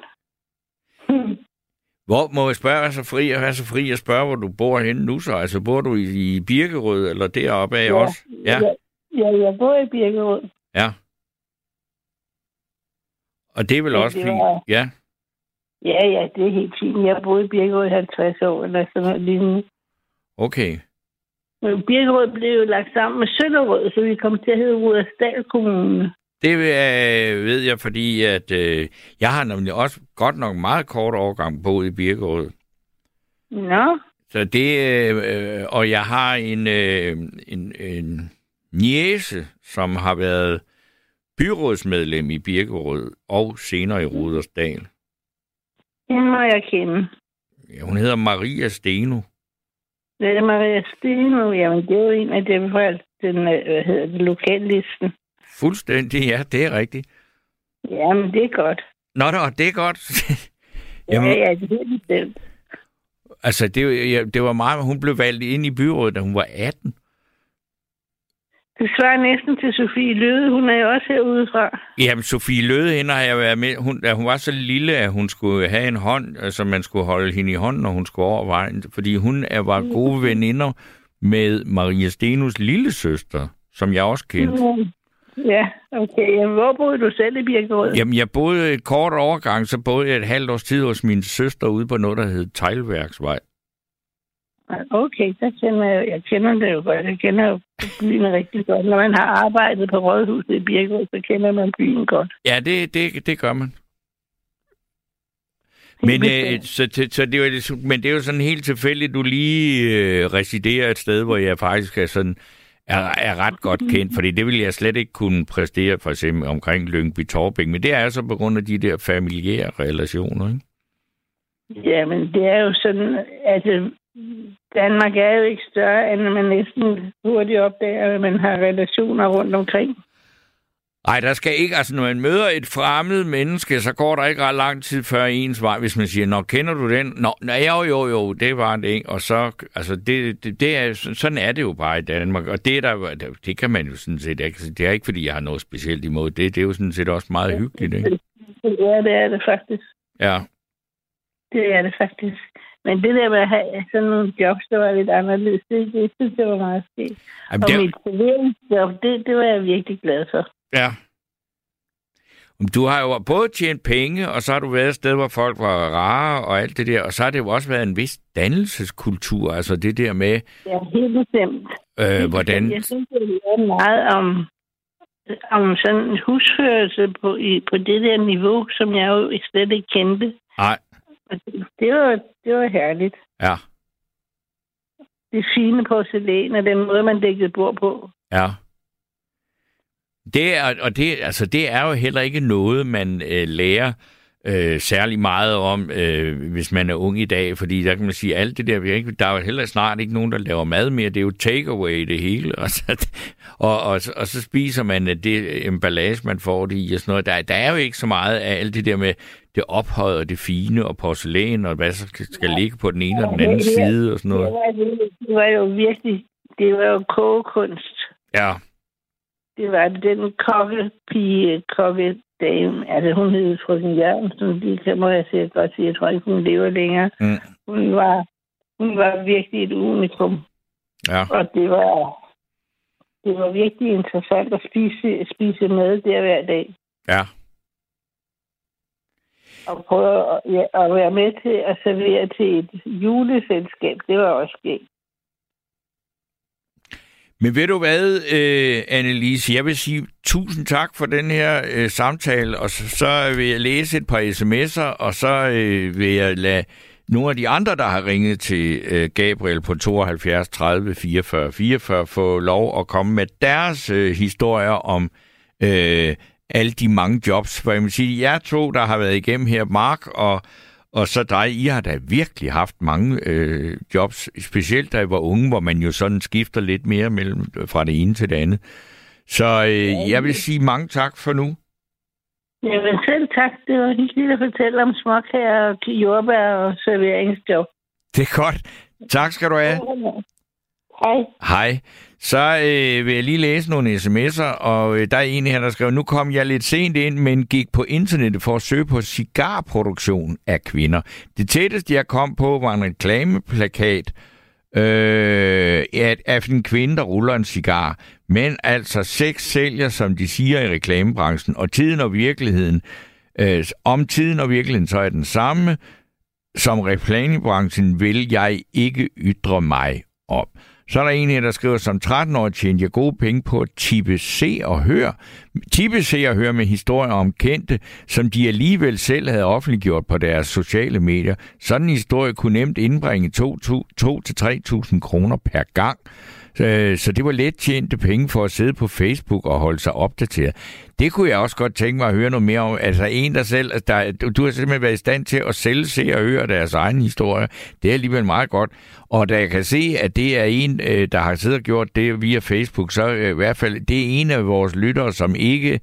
Hvor må jeg spørge, er så fri, at være så fri at spørge, hvor du bor henne nu så? Altså, bor du i, i Birkerød, eller deroppe af ja, også? Ja. ja. Ja, jeg bor i Birkerød. Ja. Og det er vel ja, også fint? Var... Ja. Ja, ja, det er helt fint. Jeg boet i Birkerød i 50 år, eller sådan noget lignende. Okay. Men Birkerød blev jo lagt sammen med Sønderrød, så vi kom til at hedde Rudersdal Kommune. Det øh, ved jeg, fordi at øh, jeg har nemlig også godt nok meget kort overgang boet i Birkerød. Nå. Så det, øh, og jeg har en, øh, en, en niese, som har været byrådsmedlem i Birkerød og senere i Rudersdal. Hende må jeg kende. Ja, hun hedder Maria Steno. Det er Maria Steno. Jamen, det er jo en af dem fra den, øh, hvad hedder det, lokallisten. Fuldstændig, ja, det er rigtigt. Jamen, det er godt. Nå, da, det er godt. Jamen- Ja, ja, det er bestemt. Altså, det, ja, det var meget... Hun blev valgt ind i byrådet, da hun var 18. Det svarer næsten til Sofie Løde. Hun er jo også herude fra. Jamen, Sofie Løde, hende har jeg været med. Hun, da hun var så lille, at hun skulle have en hånd, altså man skulle holde hende i hånden, når hun skulle over vejen. Fordi hun er, var gode veninder med Maria Stenus lille søster, som jeg også kendte. Ja, okay. Jamen, hvor boede du selv i Birkerød? Jamen, jeg boede et kort overgang, så boede jeg et halvt års tid hos min søster ude på noget, der hed Tejlværksvej. Okay, så kender jeg, jeg kender det jo godt. Jeg kender jo byen rigtig godt. Når man har arbejdet på Rådhuset i Birkerød, så kender man byen godt. Ja, det, det, det gør man. Men, øh, så, så, så det er jo, men det er jo sådan helt tilfældigt, du lige øh, residerer et sted, hvor jeg faktisk er sådan er, er ret godt kendt, fordi det ville jeg slet ikke kunne præstere for eksempel omkring Lyngby Torbæk, men det er altså på grund af de der familiære relationer, ikke? Ja, men det er jo sådan, altså Danmark er jo ikke større, end man næsten hurtigt opdager, at man har relationer rundt omkring. Nej, der skal ikke, altså når man møder et fremmed menneske, så går der ikke ret lang tid før ens vej, hvis man siger, nå, kender du den? Nå, nå jo, jo, jo, det var det, ikke? Og så, altså, det, det, det er, sådan er det jo bare i Danmark, og det, der, det kan man jo sådan set ikke, det er ikke, fordi jeg har noget specielt imod det, det er jo sådan set også meget hyggeligt, ikke? Ja, det er det faktisk. Ja, Det er det faktisk. Men det der med at have sådan nogle jobs, der var lidt anderledes, det, det synes jeg var meget skægt. Jamen, Og det, mit serveringsjob, det, det var jeg virkelig glad for. ja. Du har jo både tjent penge, og så har du været et sted, hvor folk var rare og alt det der, og så har det jo også været en vis dannelseskultur, altså det der med, Ja, helt bestemt. øh, hvordan... Jeg synes, det er meget om, om sådan en husførelse på, i, på det der niveau, som jeg jo slet ikke kendte. Nej, det, var, det var herligt. ja, Det fine porcelæn og den måde, man dækkede bord på. ja. Det er, og det, altså, det er jo heller ikke noget, man øh, lærer øh, særlig meget om, øh, hvis man er ung i dag, fordi der kan man sige, alt det der, vi ikke, der er jo heller snart ikke nogen, der laver mad mere, det er jo takeaway det hele, og så, og, og, og så spiser man af det emballage, man får det i, og sådan noget. Der, der er jo ikke så meget af alt det der med det ophøjet og det fine, og porcelæn, og hvad så skal, ligge på den ene og den anden side, og sådan Det noget. var, det var jo virkelig, det var jo kogekunst. Ja, Det var det. Den kokkepige, kokkedame, altså hun hed frøken Jørgensen, det kan må jeg sikkert godt sige, jeg tror ikke, hun lever længere. Mm. Hun var, hun var virkelig et unikum, ja, og det var, det var virkelig interessant at spise, spise med der hver dag. ja. Og prøve at, ja, at være med til at servere til et juleselskab, det var også skægt. Men ved du hvad, øh, Annelise, jeg vil sige tusind tak for den her øh, samtale, og så, så vil jeg læse et par sms'er, og så øh, vil jeg lade nogle af de andre, der har ringet til øh, Gabriel på 72 30 44 44, få lov at komme med deres øh, historier om øh, alle de mange jobs. For jeg vil sige, jer to, der har været igennem her, Mark og og så dig, I har da virkelig haft mange øh, jobs, specielt da I var unge, hvor man jo sådan skifter lidt mere mellem fra det ene til det andet. Så øh, jeg vil sige mange tak for nu. Jamen selv tak. Det var hyggeligt at fortælle om småkager og jordbær og serveringsjob. Det er godt. Tak skal du have. Hej. Hej. Så øh, vil jeg lige læse nogle sms'er, og øh, der er en her, der skriver, nu kom jeg lidt sent ind, men gik på internettet for at søge på cigarproduktion af kvinder. Det tætteste, jeg kom på, var en reklameplakat øh, af, af en kvinde, der ruller en cigar. Men altså sex sælger, som de siger i reklamebranchen, og tiden og virkeligheden, øh, om tiden og virkeligheden, så er den samme. Som reklamebranchen vil jeg ikke ytre mig om. Så er der en her, der skriver, som 13-årig tjente jeg gode penge på at tippe se og høre. Tippe se og høre med historier om kendte, som de alligevel selv havde offentliggjort på deres sociale medier. Sådan en historie kunne nemt indbringe 2-3.000 kroner per gang. Så, øh, så det var let tjente penge for at sidde på Facebook og holde sig opdateret. Det kunne jeg også godt tænke mig at høre noget mere om. Altså en, der selv... Der, du, du har simpelthen været i stand til at selv se og høre deres egen historie. Det er alligevel meget godt. Og da jeg kan se, at det er en, øh, der har siddet og gjort det via Facebook, så øh, i hvert fald, det er en af vores lyttere, som ikke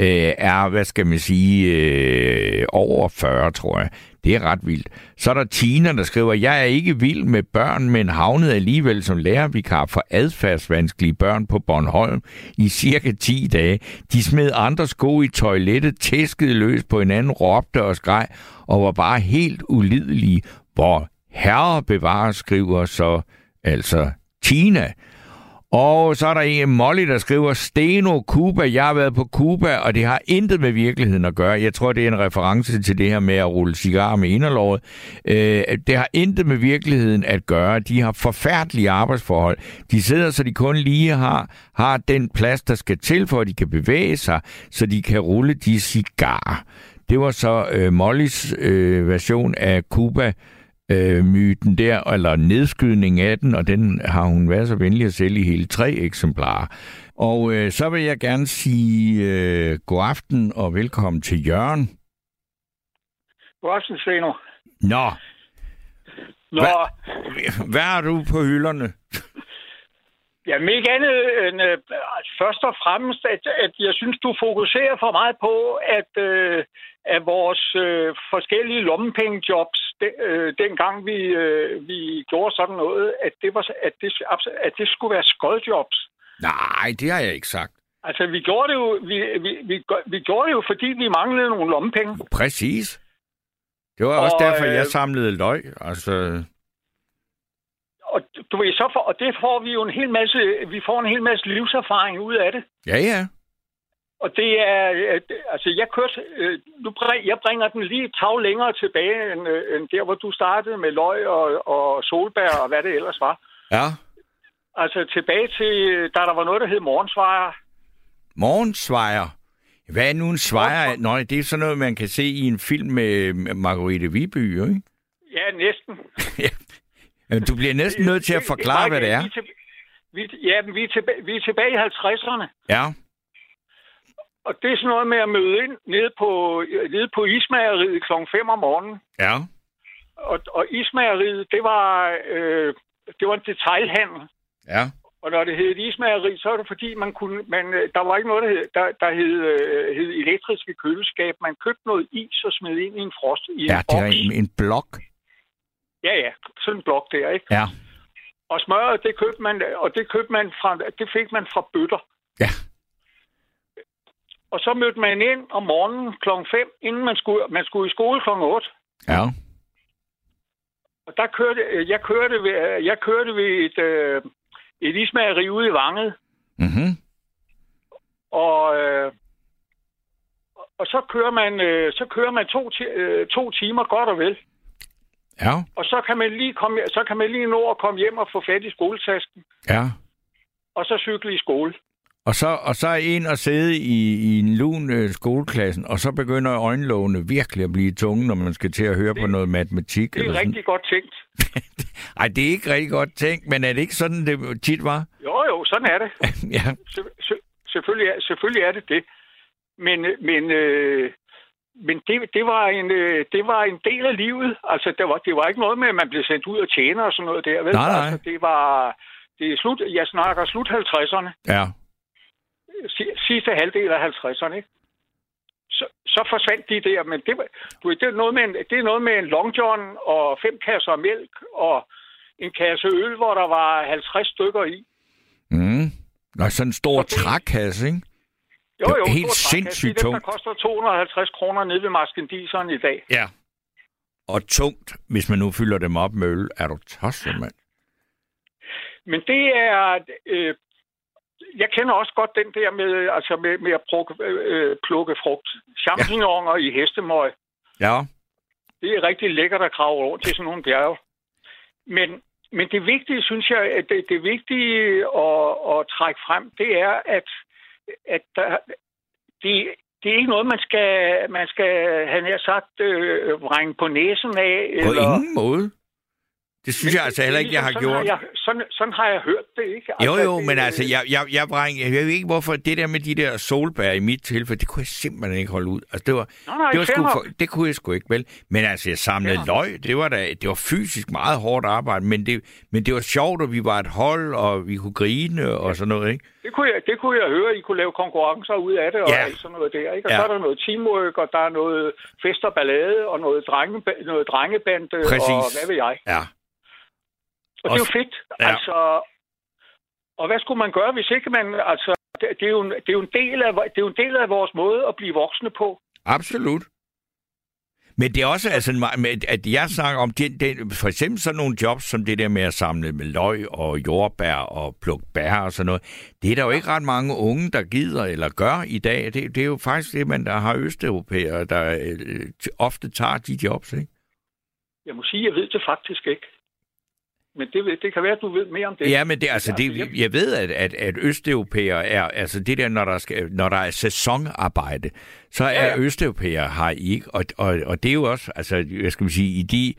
øh, er, hvad skal man sige, øh, over 40, tror jeg. Det er ret vildt. Så er der Tina, der skriver, jeg er ikke vild med børn, men havnede alligevel som lærervikar for adfærdsvanskelige børn på Bornholm i cirka 10 dage. De smed andre sko i toilettet, tæskede løs på hinanden, råbte og skreg, og var bare helt ulidelige. Hvor herre bevarer, skriver så altså Tina. Og så er der en Molly, der skriver, Steno, Cuba, jeg har været på Cuba, og det har intet med virkeligheden at gøre. Jeg tror, det er en reference til det her med at rulle cigarer med inderlåret. Øh, det har intet med virkeligheden at gøre. De har forfærdelige arbejdsforhold. De sidder, så de kun lige har, har den plads, der skal til, for at de kan bevæge sig, så de kan rulle de cigarer. Det var så øh, Mollys øh, version af Cuba øh, myten der, eller nedskydning af den, og den har hun været så venlig at sælge i hele tre eksemplarer. Og øh, så vil jeg gerne sige øh, god aften og velkommen til Jørgen. God aften, Sveno. Nå, Nå, Hvad? hvad har du på hylderne? Jamen ikke andet end øh, først og fremmest, at, at jeg synes, du fokuserer for meget på, at, øh, at vores øh, forskellige lommepengejobs, de, øh, dengang vi, øh, vi gjorde sådan noget, at det, var, at det, at det skulle være skodjobs. Nej, det har jeg ikke sagt. Altså, vi gjorde det jo, vi, vi, vi, vi gjorde det jo fordi vi manglede nogle lommepenge. Præcis. Det var også Og, derfor, jeg øh, samlede løg. Altså, Og du ved, så for, og det får vi jo en hel masse, vi får en hel masse livserfaring ud af det. ja, ja. Og det er, øh, altså jeg kørte, øh, nu bring, jeg bringer den lige et tag længere tilbage, end, øh, end der, hvor du startede med løg og, og solbær og hvad det ellers var. Ja. Altså tilbage til, da der var noget, der hed morgensvarer. Morgensvejer. Hvad er nu en svejer? Nå, det er sådan noget, man kan se i en film med Marguerite Viby, ikke? Ja, næsten. Men Du bliver næsten nødt til at forklare, hvad det er. Vi er ja, men vi er, tilbage, vi er tilbage i 50'erne. Ja. Og det er sådan noget med at møde ind nede på, nede på ismageriet kl. 5 om morgenen. Ja. Og, og ismageriet, det var, øh, det var en detailhandel. Ja. Og når det hed et ismageri, så er det fordi, man kunne, man, øh, der var ikke noget, der hed, der, der hed, øh, hed elektriske køleskab. Man købte noget is og smed ind i en frost i Ja, en det er en, en blok. Ja, ja, sådan en blok der, ikke? Ja. Og smøret, det købte man, og det købte man fra, det fik man fra bøtter. Ja. Og så mødte man ind om morgenen klokken 5, inden man skulle, man skulle i skole klokken 8. Ja. Og der kørte, øh, jeg kørte ved, jeg kørte ved et, øh, et ismageri ude i Vanget, Mhm. og, øh, og så kører man, øh, så kører man to, ti- øh, to timer godt og vel. Ja. Og så kan man lige komme, så kan man lige nå at komme hjem og få fat i skoletasken, Ja. og så cykle i skole. Og så, og så er en at sidde i, i en lun øh, skoleklassen, og så begynder øjenlågene virkelig at blive tunge, når man skal til at høre på noget matematik. Det er eller sådan. rigtig godt tænkt. Ej, det er ikke rigtig godt tænkt, men er det ikke sådan, det tit var? Jo, jo, sådan er det. ja. Selv- selvfølgelig, er, selvfølgelig er det det. Men, øh, men, øh, men det, det, var en, øh, det var en del af livet. Altså, det var, det var ikke noget med, at man blev sendt ud og tjene og sådan noget der. Vel? Nej, nej. Altså, det var... Det er slut, jeg snakker slut 50'erne. Ja. si- sidste halvdel af 50'erne, ikke? Så, så forsvandt de der, men det, var, du det, er noget med en, det er noget med en long john og fem kasser mælk og en kasse øl, hvor der var 50 stykker i. Mm. Nå, sådan en stor Så trækasse, ikke? Jo, Det er jo, helt sindssygt det tungt. koster 250 kroner nede ved Maskendiseren i dag. Ja. Og tungt, hvis man nu fylder dem op med øl. Er du tosset, mand? Men det er... Øh, jeg kender også godt den der med, altså med, med at plukke, øh, plukke frugt. Champignoner ja. i hestemøg. Ja. Det er rigtig lækkert at grave rundt til sådan nogle bjerge. Men, men det vigtige, synes jeg, at det, det vigtige at, at trække frem, det er, at, at der, det, det er ikke noget, man skal, man skal have nær sagt, øh, vrænge på næsen af. På eller, ingen måde. Det synes jeg altså heller ikke, jeg har sådan gjort. Har jeg, sådan, sådan har jeg hørt det, ikke? Jo, Altså, jo, det- men altså, jeg, jeg, jeg, bræng, jeg ved ikke, hvorfor det der med de der solbær i mit tilfælde, det kunne jeg simpelthen ikke holde ud. Altså, det var, Nej, nej, det, var sgu nok. for, det kunne jeg sgu ikke, vel? Men altså, jeg samlede Fair løg, det var, da, det var fysisk meget hårdt arbejde, men det, men det var sjovt, og vi var et hold, og vi kunne grine og sådan noget, ikke? Det kunne, jeg, det kunne jeg høre, I kunne lave konkurrencer ud af det, og Ja. alt sådan noget der. Ikke? Og Ja. så er der noget teamwork, og der er noget fest og ballade, og noget, drenge, noget drengebande, Præcis. og hvad ved jeg. Ja. Og det er jo Også- fedt. Ja. Altså, og hvad skulle man gøre, hvis ikke man... Altså, det, det, er jo, en- det, er jo en del af, det er jo en del af vores måde at blive voksne på. Absolut. Men det er også, altså, at jeg snakker om, den, den, for eksempel sådan nogle jobs, som det der med at samle med løg og jordbær og plukke bær og sådan noget, det er der jo ikke ret mange unge, der gider eller gør i dag. Det, det er jo faktisk det, man der har østeuropæere, der øh, ofte tager de jobs, ikke? Jeg må sige, jeg ved det faktisk ikke. Men det, det kan være, at du ved mere om det. Ja, men det, altså, det, jeg- jeg ved, at, at, at østeuropæere er, altså det der, når der, skal, når der er sæsonarbejde, så er Ja, ja, østeuropæere her ikke, og, og, og det er jo også, altså, jeg skal sige, i de,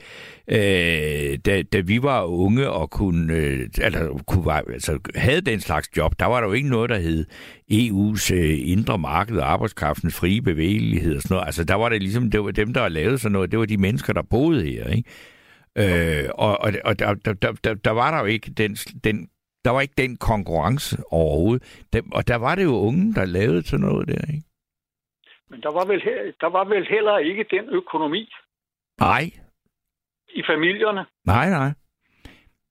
øh, da, da vi var unge og kunne, øh, altså, kunne, altså, havde den slags job, der var der jo ikke noget, der hed EU's øh, indre marked og arbejdskraftens frie bevægelighed og sådan noget. Altså, der var det ligesom, det var dem, der lavede sådan noget, det var de mennesker, der boede her, ikke? Øh, og og, og der, der, der, der, var der jo ikke den, den der var ikke den konkurrence overhovedet. Der, og der var det jo unge, der lavede sådan noget der, ikke? Men der var, vel, der var vel heller ikke den økonomi Nej, i familierne. nej, nej.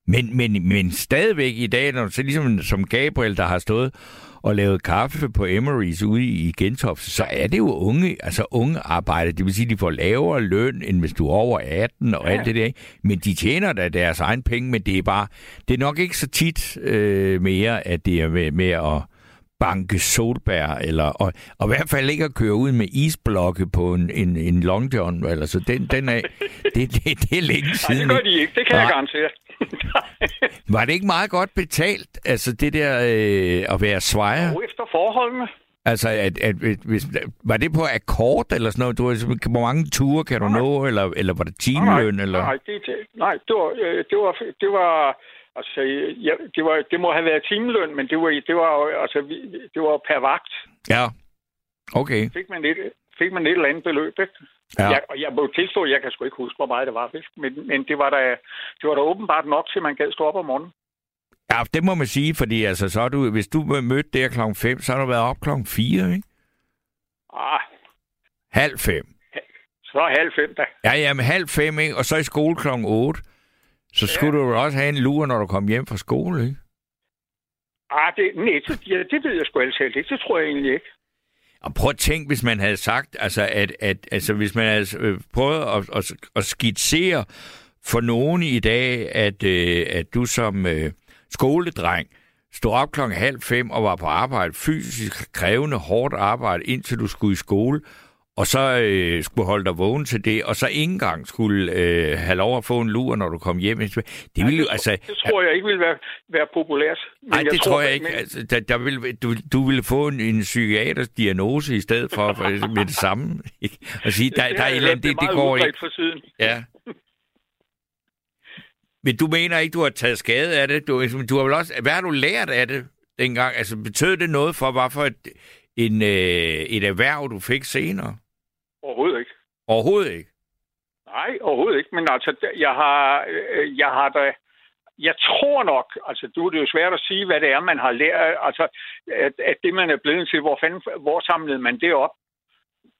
Men, men, men stadigvæk i dag, når så ligesom som Gabriel, der har stået og lavet kaffe på Emery's ude i Gentofte, så er det jo unge, altså unge arbejde. Det vil sige, de får lavere løn, end hvis du er over 18 og Ja. alt det der. ikke? Men de tjener da deres egen penge, men det er bare, det er nok ikke så tit øh, mere, at det er med, med at banke solbær, eller, og, og i hvert fald ikke at køre ud med isblokke på en, en, en long john. Altså, den, den er, det, det, det er længe Nej, siden. det gør de ikke. Det kan jeg Nej. garantere. Var det ikke meget godt betalt, altså det der øh, at være svejer? Og efter forholdene. Altså, at, at, hvis, var det på akkord eller sådan noget? Du, hvor mange ture kan du Nej. nå, eller, eller var det Nej, timeløn? Eller? nej, det, det, nej det, var, øh, det var, det var, altså, ja, det, var, det må have været timeløn, men det var, det var, altså, det var per vagt. Ja, okay. Fik man et, fik man et eller andet beløb, ikke? Ja. Jeg, og jeg må tilstå, jeg kan sgu ikke huske, hvor meget det var, men, men det var da, det var da åbenbart nok til, man gad stå op om morgenen. Ja, det må man sige, fordi altså, så du, hvis du mødte der klokken 5, så har du været op klokken 4, ikke? Ah, Halv 5. så halv fem da. Ja, ja, men halv 5, ikke? Og så i skole klokken 8. Så skulle du jo også have en lur, når du kom hjem fra skole, ikke? Ah, det, nej, det, ja, det ved jeg sgu ellers ikke. Det tror jeg egentlig ikke. Og prøv at tænke, hvis man havde sagt, altså, at, at altså, hvis man havde øh, prøvet at, at, at skitsere for nogen i dag, at, øh, at du som øh, skoledreng stod op klokken halv fem og var på arbejde, fysisk krævende, hårdt arbejde, indtil du skulle i skole, og så øh, skulle holde dig vågen til det, og så ikke engang skulle øh, have lov at få en lur, når du kom hjem. Det ville jo, altså... Det tror jeg ikke vil være, være populært. Nej, det tror jeg ikke. Men, Altså, der, der vil, du, du ville få en, en psykiatrisk diagnose i stedet for, for med det samme. ikke? Og sige, der, det der er et jeg eller andet, det, det går ikke. For siden. Ja. Men du mener ikke, du har taget skade af det? Du, du har vel også, hvad har du lært af det dengang? Altså, betød det noget for, hvad for et, en, øh, et erhverv, du fik senere? Overhovedet ikke. Overhovedet ikke. Nej, overhovedet ikke. Men altså, jeg har, øh, jeg har da... Jeg tror nok, altså du det er jo svært at sige, hvad det er, man har lært, altså at, at det, man er blevet til, hvor, fanden, hvor samlede man det op?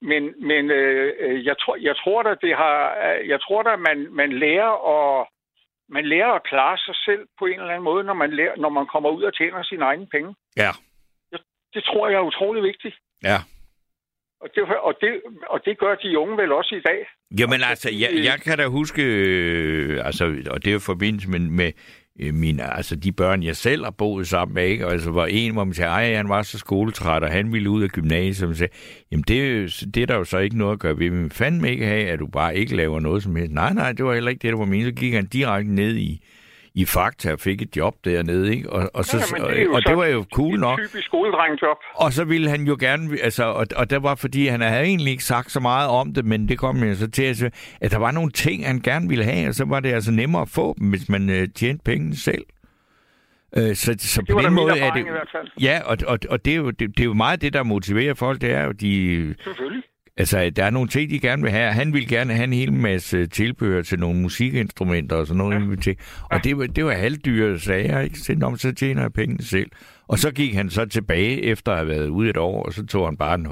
Men, men øh, øh, jeg tror, jeg tror da, det har, øh, jeg tror da, man, man lærer at, man lærer at klare sig selv på en eller anden måde, når man, lærer, når man kommer ud og tjener sine egne penge. Ja. Det tror jeg er utrolig vigtigt. Ja. Og det, og, det, og det gør de unge vel også i dag. Jamen altså, jeg, jeg kan da huske, øh, altså, og det er jo forbindelse med, med øh, mine, altså de børn, jeg selv har boet sammen med, ikke? Og altså, hvor en, hvor man siger, ej, han var så skoletræt, og han ville ud af gymnasiet, og sagde, jamen det, det er der jo så ikke noget at gøre ved, men fandme ikke have, at du bare ikke laver noget som helst. Nej, nej, det var heller ikke det, der var meningen. Så gik han direkte ned i, i Fakta og fik et job dernede, ikke? Og, og, så, Ja, og, det og så det var jo cool nok. typisk skoledrengjob. Og så ville han jo gerne, altså, og, og det var fordi, han havde egentlig ikke sagt så meget om det, men det kom jo så til, at, at der var nogle ting, han gerne ville have, og så var det altså nemmere at få dem, hvis man øh, tjente pengene selv. Øh, så, så Det på den måde er det... Ja, og, og, og det, er jo, det, det er jo meget det, der motiverer folk, det er jo, de, Selvfølgelig. Altså, der er nogle ting, de gerne vil have. Han ville gerne have en hel masse tilbehør til nogle musikinstrumenter og sådan noget. Ja. Til. Og det var, det var halvdyre sager, ikke? Så, men så tjener jeg pengene selv. Og så gik han så tilbage efter at have været ude et år, og så tog han bare en,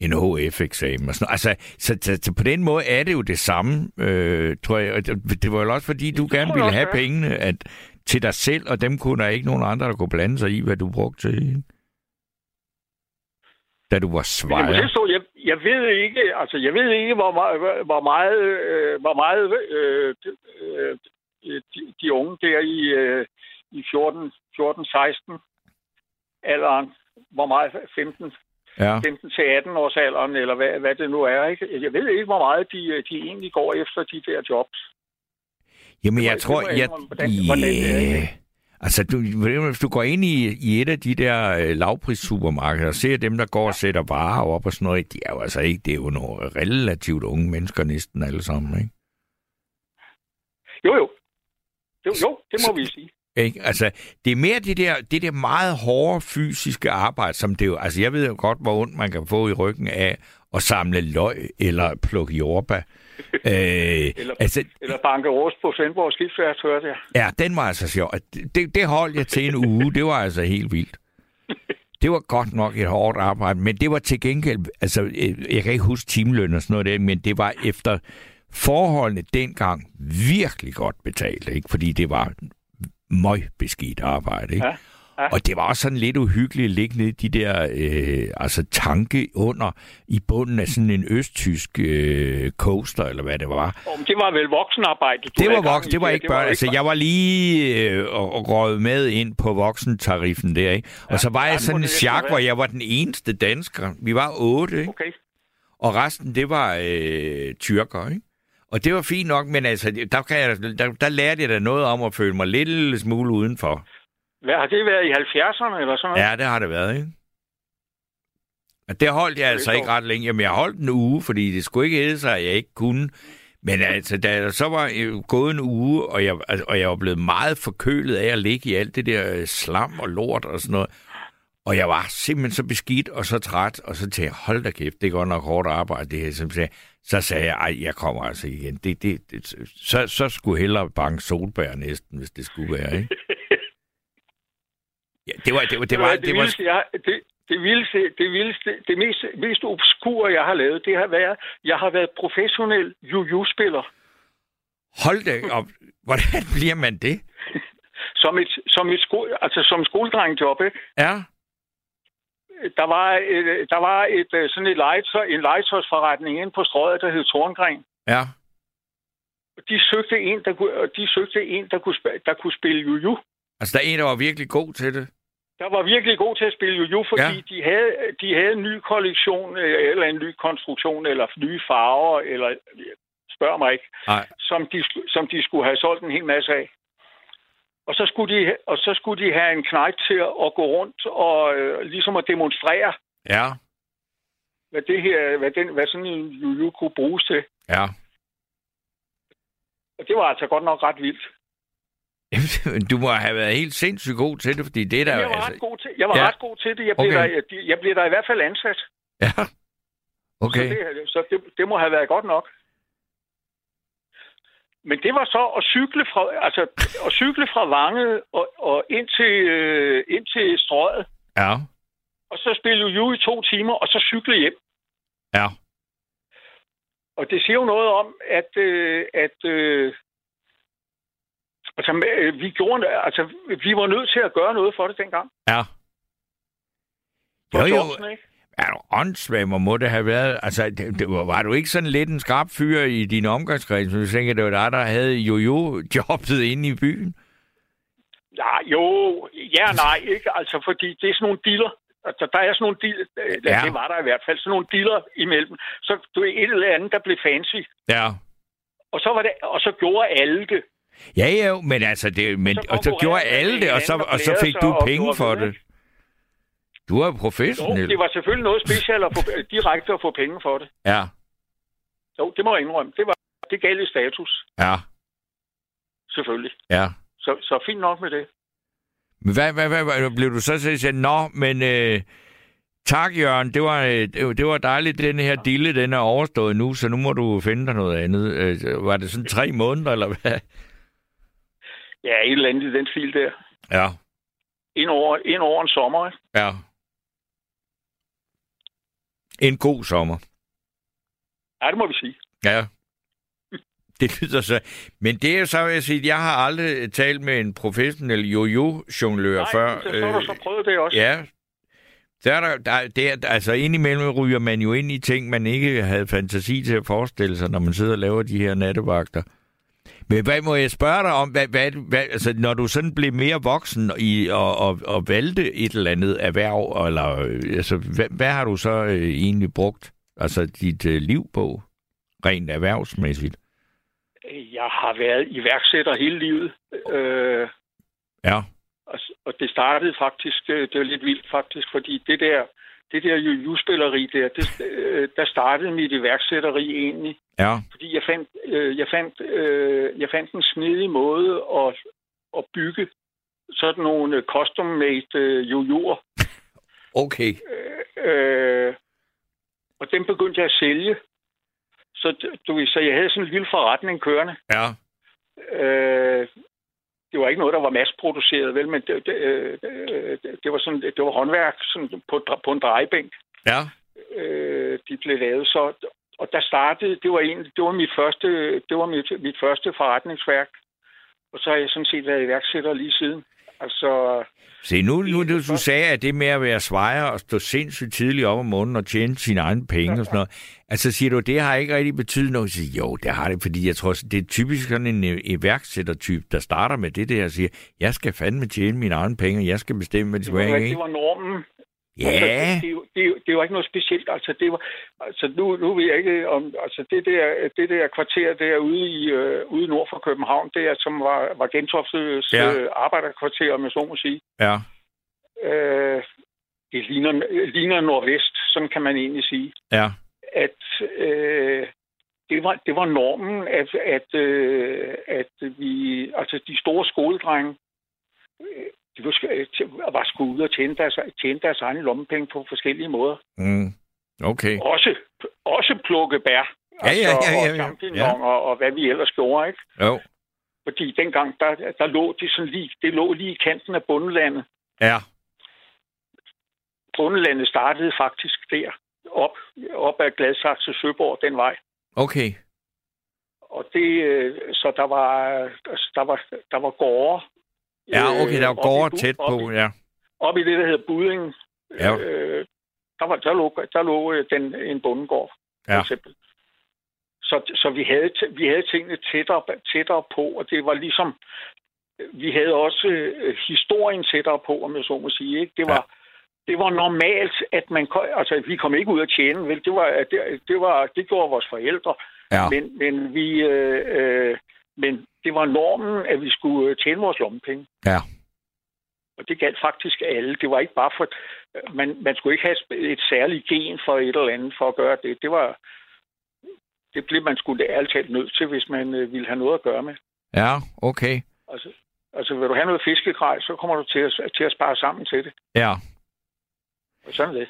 en HF-eksamen. Og sådan noget. Altså, så, så, så, på den måde er det jo det samme, øh, tror jeg. Og det var jo også fordi, du gerne ville have pengene at, til dig selv, og dem kunne der ikke nogen andre, der kunne blande sig i, hvad du brugte til. Da du var jeg svejer. jeg, jeg ved ikke, altså jeg ved ikke, hvor meget, hvor meget, øh, hvor meget øh, øh, de, de unge der i, øh, i 14, 14, 16 alderen, hvor meget 15, Ja. 15 til 18 års alderen, eller hvad, hvad det nu er. Ikke? Jeg ved ikke, hvor meget de, de egentlig går efter de der jobs. Jamen, jeg det tror, jeg jeg... indrømme, hvordan- Altså, du, hvis du går ind i, i et af de der øh, lavprissupermarkeder og ser dem, der går og sætter varer op og sådan noget, de er jo altså ikke, det er jo nogle relativt unge mennesker næsten alle sammen, ikke? Jo, jo. Jo, jo det må vi sige. Ikke? Altså, det er mere det der, det der meget hårde fysiske arbejde, som det jo... Altså, jeg ved jo godt, hvor ondt man kan få i ryggen af at samle løg eller plukke jordbær. Øh, Eller, altså, eller banke rust på Svendborg Skibsværft, hørte jeg. Ja, den var altså sjov. Det, det, det holdt jeg til en uge. Det var altså helt vildt. Det var godt nok et hårdt arbejde, men det var til gengæld, altså, øh, jeg kan ikke huske timeløn og sådan noget der, men det var efter forholdene dengang virkelig godt betalt, ikke? Fordi det var møgbeskidt arbejde, ikke? Ja, ja. Og det var også sådan lidt uhyggeligt at ligge nede i de der øh, altså tanke under i bunden af sådan en østtysk øh, coaster, eller hvad det var. Om det var vel voksenarbejde? du Det var voksen, det var ikke børn. Altså, jeg var lige øh, røget med ind på voksentariffen der, ikke? Og så var ja, jeg det sådan en det chak, hvor jeg var den eneste dansker. Vi var otte, ikke? Okay. Og resten, det var øh, tyrker, ikke? Og det var fint nok, men altså, der, kan jeg, der, der lærte jeg da noget om at føle mig lidt smule udenfor. Hvad har det været i 70'erne eller sådan noget? Ja, det har det været, ikke? Og det holdt jeg altså ikke ret længe. Jamen, jeg holdt en uge, fordi det skulle ikke hedde sig, at jeg ikke kunne. Men altså, da der så var øh, gået en uge, og jeg, altså, og jeg var blevet meget forkølet af at ligge i alt det der øh, slam og lort og sådan noget. Og jeg var simpelthen så beskidt og så træt, og så tænkte jeg, hold da kæft, det er godt nok hårdt arbejde, det her. Som sagde. Så sagde jeg, ej, jeg kommer altså igen. Det, det, det, så, så skulle hellere banke solbær næsten, hvis det skulle være, ikke? Ja, det var, det var, det var, det, det var, vildeste, jeg, det, det vildeste, det vildeste, det mest, mest obskure, jeg har lavet, det har været, jeg har været professionel juju-spiller. Hold da op. Hvordan bliver man det? Som et, som et sko, altså som skoledrengjob, ikke? Ja. Der var, et, der var et, øh, sådan et legetøj, en legetøjsforretning inde på strøget, der hed Torngren. Ja. De søgte en, der kunne, de søgte en, der kunne, der kunne spille juju. Altså, der er en, der var virkelig god til det. Der var virkelig god til at spille juju, fordi Ja. de, havde, de havde en ny kollektion, øh, eller en ny konstruktion, eller nye farver, eller spørg mig ikke, Nej. som de, som de skulle have solgt en hel masse af. Og så skulle de, og så skulle de have en knægt til at gå rundt og øh, ligesom at demonstrere, Ja. hvad, det her, hvad, den, hvad sådan en juju kunne bruges til. Ja. Og det var altså godt nok ret vildt. Du må have været helt sindssygt god til det, fordi det er der... Jeg var, altså... ret, god til, jeg var Ja. ret god til det. Jeg blev, Okay. der, jeg blev der i hvert fald ansat. Ja. Okay. Så, det, så det, det må have været godt nok. Men det var så at cykle fra, altså, at cykle fra Vange og, og ind, til, øh, ind til strøget, Ja. og så spille juju i to timer, og så cykle hjem. Ja. Og det siger jo noget om, at, øh, at øh, altså, øh, vi, gjorde, altså, vi var nødt til at gøre noget for det dengang. Ja. Jo, jo. jobsene, ikke? Er du åndssvag, hvor må det have været? Altså, det, det, var, du ikke sådan lidt en skarp fyr i din omgangskreds? Du tænker, det var dig, der havde jojo-jobbet inde i byen? Ja, jo, ja nej, ikke? Altså, fordi det er sådan nogle dealer. Altså, der er sådan nogle dealer, Ja. ja. det var der i hvert fald, sådan nogle dealer imellem. Så du er et eller andet, der blev fancy. Ja. Og så, var det, og så gjorde alle det. Ja, ja, men altså, det, men, Så og så gjorde alle det, og så, og så fik du penge for det. Du er Jo, professionel. det var selvfølgelig noget specielt at få, direkte at få penge for det. Ja, Jo, det må jeg indrømme. Det var det gav lidt status, ja, selvfølgelig. ja. Så, så fint nok med det. Men hvad, hvad, hvad, hvad blev du så til at sige, nå, men øh, tak Jørgen, det var, øh, det var- det var dejligt, den her dille, den er overstået nu, så nu må du finde dig noget andet. Øh, var det sådan tre måneder, eller hvad? Ja, et eller andet i den stil der. Ja, Ind over, ind over en sommer. ikke? ja. En god sommer. Ja, det må vi sige. Ja. Det lyder så. Men det er så, vil jeg sige, jeg har aldrig talt med en professionel jojo-jonglør Nej, før. så, så har du så prøvet det også. Ja. Der er der, der, det er, altså indimellem ryger man jo ind i ting, man ikke havde fantasi til at forestille sig, når man sidder og laver de her nattevagter. Men hvad må jeg spørge dig om, hvad, hvad, hvad, altså, når du sådan blev mere voksen i, og, og, og valgte et eller andet erhverv, eller, øh, altså, hvad, hvad har du så øh, egentlig brugt altså, dit øh, liv på, rent erhvervsmæssigt? Jeg har været iværksætter hele livet. Øh, Ja, og, og det startede faktisk, øh, det var lidt vildt faktisk, fordi det der, det der jujuspilleri der, det, øh, der startede mit iværksætteri egentlig. ja, Fordi jeg fandt, øh, jeg fandt, øh, jeg fandt en smidig måde at, at bygge sådan nogle øh, custom-made øh, jojoer. okay. Øh, og dem begyndte jeg at sælge. Så, du, så jeg havde sådan en lille forretning kørende. Ja, Øh, det var ikke noget, der var masseproduceret, vel, men det, det, øh, det, det var sådan, det var håndværk sådan på, på en drejebænk. ja, Øh, de blev lavet så og der startede, det var en, det var mit første, det var mit, mit første forretningsværk. Og så har jeg sådan set været iværksætter lige siden. Altså, Se, nu, nu du, du sagde, at det med at være svejer og stå sindssygt tidligt op om morgenen og tjene sine egne penge og sådan noget. Altså siger du, det har ikke rigtig betydet noget? Så, jo, det har det, fordi jeg tror, det er typisk sådan en øh, iværksættertype, der starter med det der og siger, jeg skal fandme tjene mine egne penge, og jeg skal bestemme, hvad de skal have, det var normen. Ja, Altså, det, det, det, det var ikke noget specielt. Altså, det var, altså nu, nu ved jeg ikke om... Altså, det der, det der kvarter derude i, øh, ude nord for København, det er, som var, var Gentoftes Ja. øh, arbejderkvarter, om jeg så må sige. ja, Øh, det ligner, ligner nordvest, sådan kan man egentlig sige. ja, At øh, det, var, det var normen, at, at, øh, at vi... Altså, de store skoledrenge, de var, sk- var skulle ud og tjene deres, tjene deres egne lommepenge på forskellige måder. mm, okay. Også, også plukke bær. Ja, ja, ja, ja, Og ja. og, og hvad vi ellers gjorde, ikke? Jo, Fordi dengang, der, der lå det sådan lige, det lå lige i kanten af bundelandet. ja, Bundelandet startede faktisk der, op, op ad Gladsaxe Søborg, den vej. okay. Og det, øh, så der var, der var, der var gårde. Ja, okay, der var øh, gårde Bu- tæt på, i- ja. Op i det, der hedder Buding. Ja. Øh, der, var, der lå, der lå øh, den, en bondegård, for Ja. eksempel. Så, så vi, havde, vi havde tingene tættere, tættere på, og det var ligesom... Vi havde også øh, historien tættere på, om jeg så må sige. Ikke? Det var... Ja. Det var normalt, at man kom, altså vi kom ikke ud at tjene, vel? Det var, det, det var, det gjorde vores forældre. Ja, Men, men, vi, øh, øh, men det var normen, at vi skulle øh, tjene vores lommepenge. ja, Og det galt faktisk alle. Det var ikke bare for... Man, man skulle ikke have et særligt gen for et eller andet for at gøre det. Det var... Det blev man skulle ærligt talt nødt til, hvis man øh, ville have noget at gøre med. ja, okay. Altså, altså vil du have noget fiskegrej, så kommer du til at, til at spare sammen til det. Ja, Og sådan det.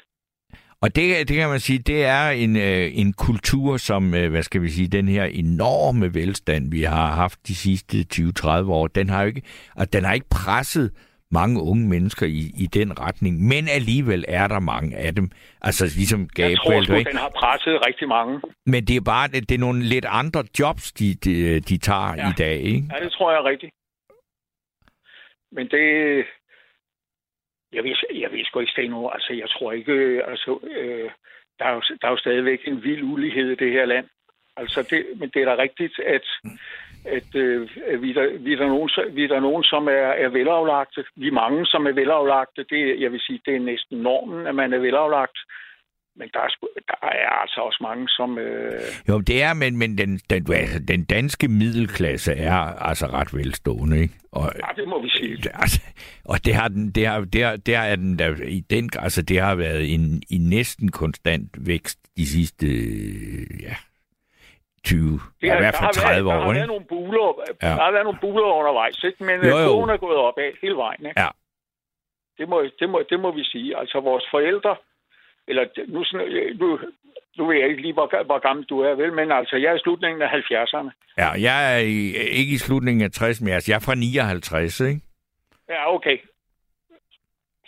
Og det, det kan man sige, det er en, øh, en kultur, som, øh, hvad skal vi sige, den her enorme velstand, vi har haft de sidste 20-30 år, den har jo ikke, og den har ikke presset mange unge mennesker i, i den retning, men alligevel er der mange af dem. Altså ligesom Jeg Gabriel, tror sgu, den har presset rigtig mange. men det er bare det, det er nogle lidt andre jobs, de, de, de tager. Ja. i dag, ikke? Ja, det tror jeg er rigtigt. Men det... Jeg ved, jeg ved sgu ikke, Steno. Altså, jeg tror ikke... Øh, altså, øh, der, er jo, der er jo stadigvæk en vild ulighed i det her land. Altså, det, men det er da rigtigt, at, at, øh, at vi, der, vi, der nogen, vi er der nogen, som er, er velaflagte. Vi er mange, som er velaflagte. Det, jeg vil sige, det er næsten normen, at man er velaflagt men der er, der er altså også mange, som... Øh... Jo, det er, men, men den, den, altså, den danske middelklasse er altså ret velstående, ikke? Og, ja, det må vi sige. Altså, og det har den, det har, det har, det er den der, i den, altså det har været en, i næsten konstant vækst de sidste, ja, 20, det har, i hvert fald 30 været, år. Der har været nogle buler, ja. der har været nogle buler undervejs, ikke? men jo, jo. er gået opad hele vejen. Ikke? Ja. Det må, det, må, det må vi sige. Altså vores forældre, eller nu, nu, nu ved jeg ikke lige, hvor, hvor gammel du er, vel, men altså, jeg er i slutningen af 70'erne. Ja, jeg er i, ikke i slutningen af 60, men altså, jeg er fra 59, ikke? Ja, okay.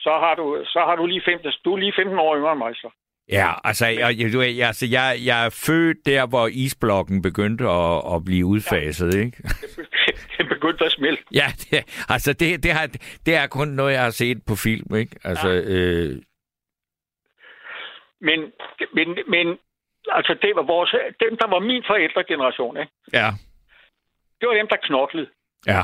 Så har du, så har du lige 15, du er lige 15 år yngre end mig, så. Ja, altså, jeg, jeg, altså jeg, jeg er født der, hvor isblokken begyndte at, at blive udfaset, ja. ikke? det begyndte at smelte. Ja, det, altså det, det, har, det er kun noget, jeg har set på film, ikke? Altså, ja. øh, men, men, men altså, det var vores, dem, der var min forældregeneration, ikke? Ja. Det var dem, der knoklede. Ja.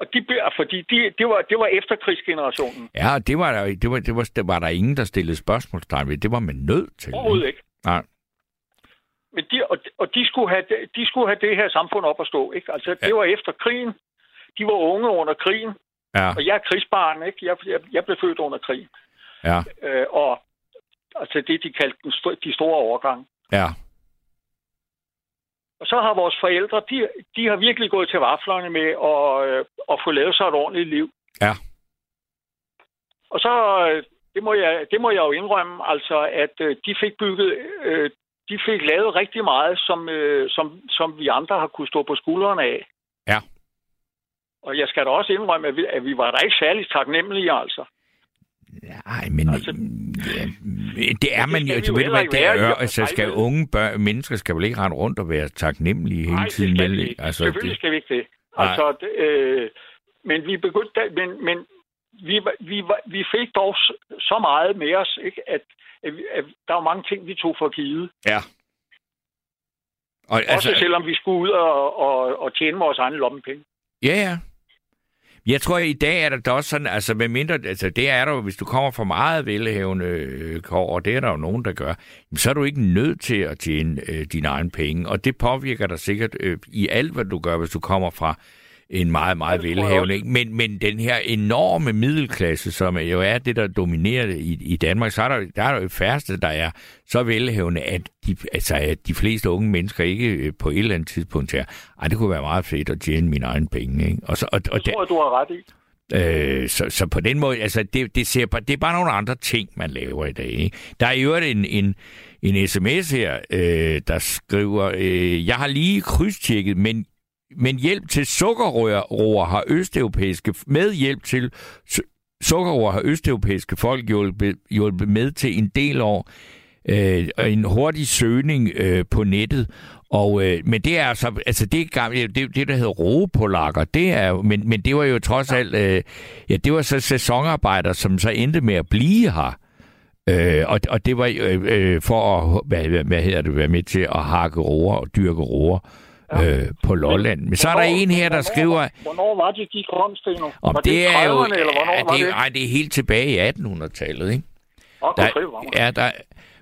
Og de, fordi de, det, var, det var efterkrigsgenerationen. Ja, det var, der, det, var, det, var, det var der ingen, der stillede spørgsmålstegn ved. Det var man nødt til. Overhovedet ikke. Nej. Men de, og, og de, skulle have, de skulle have det her samfund op at stå. Ikke? Altså, ja. det var efter krigen. De var unge under krigen. Ja. Og jeg er krigsbarn. Ikke? Jeg, jeg, jeg blev født under krigen. Ja. Øh, og altså det, de kaldte den, de store overgang. Ja. Og så har vores forældre, de, de har virkelig gået til vaflerne med at, øh, at få lavet sig et ordentligt liv. Ja. Og så, øh, det må jeg, det må jeg jo indrømme, altså, at øh, de fik bygget, øh, de fik lavet rigtig meget, som, øh, som, som vi andre har kunne stå på skuldrene af. Ja. Og jeg skal da også indrømme, at vi, at vi var da ikke særlig taknemmelige, altså. Nej, men altså, ja, det er man jo. Du ved, hvad det er. Altså, skal unge børn, mennesker skal vel ikke rende rundt og være taknemmelige hele Nej, tiden? Nej? Altså, selvfølgelig det... skal vi ikke det. Altså, det, øh, men vi begyndte, men, men vi, vi, vi fik dog så meget med os, ikke, at, at, at der var mange ting, vi tog for givet. Ja. Og, Også altså, selvom vi skulle ud og, og, og tjene vores egen lommepenge. Ja, ja. Jeg tror, at i dag er der også sådan, altså med mindre, altså det er der jo, hvis du kommer fra meget velhævende øh, kår, og det er der jo nogen, der gør, så er du ikke nødt til at tjene øh, dine egne penge, og det påvirker dig sikkert øh, i alt, hvad du gør, hvis du kommer fra en meget, meget velhævende. Men, men den her enorme middelklasse, som jo er det, der dominerer i, i Danmark, så er der, der er jo færreste, der er så velhævende, at de, altså, at de fleste unge mennesker ikke øh, på et eller andet tidspunkt siger, at det kunne være meget fedt at tjene mine egne penge. Ikke? Og så, og, og det tror jeg, du har ret i. Øh, så, så på den måde, altså det, det, ser, det er bare nogle andre ting, man laver i dag. Ikke? Der er i øvrigt en, en, en sms her, øh, der skriver, øh, jeg har lige krydstjekket, men men hjælp til sukkerroer har østeuropæiske, med hjælp til sukkerroer har østeuropæiske folk hjulpet, hjulpet med til en del år. Øh, en hurtig søgning øh, på nettet. Og, øh, men det er altså, altså det, det, det der hedder roepolakker, det er men, men det var jo trods alt, øh, ja, det var så sæsonarbejder, som så endte med at blive her. Øh, og, og det var øh, øh, for at, hvad, hvad hedder det, være med til at hakke roer og dyrke roer øh, på Lolland. Men så er der en her, der skriver... Hvornår var det, de kom, Steno? Om var det, det er jo... eller hvornår var det, det? Ej, det er helt tilbage i 1800-tallet, ikke? Okay, der, ja, der,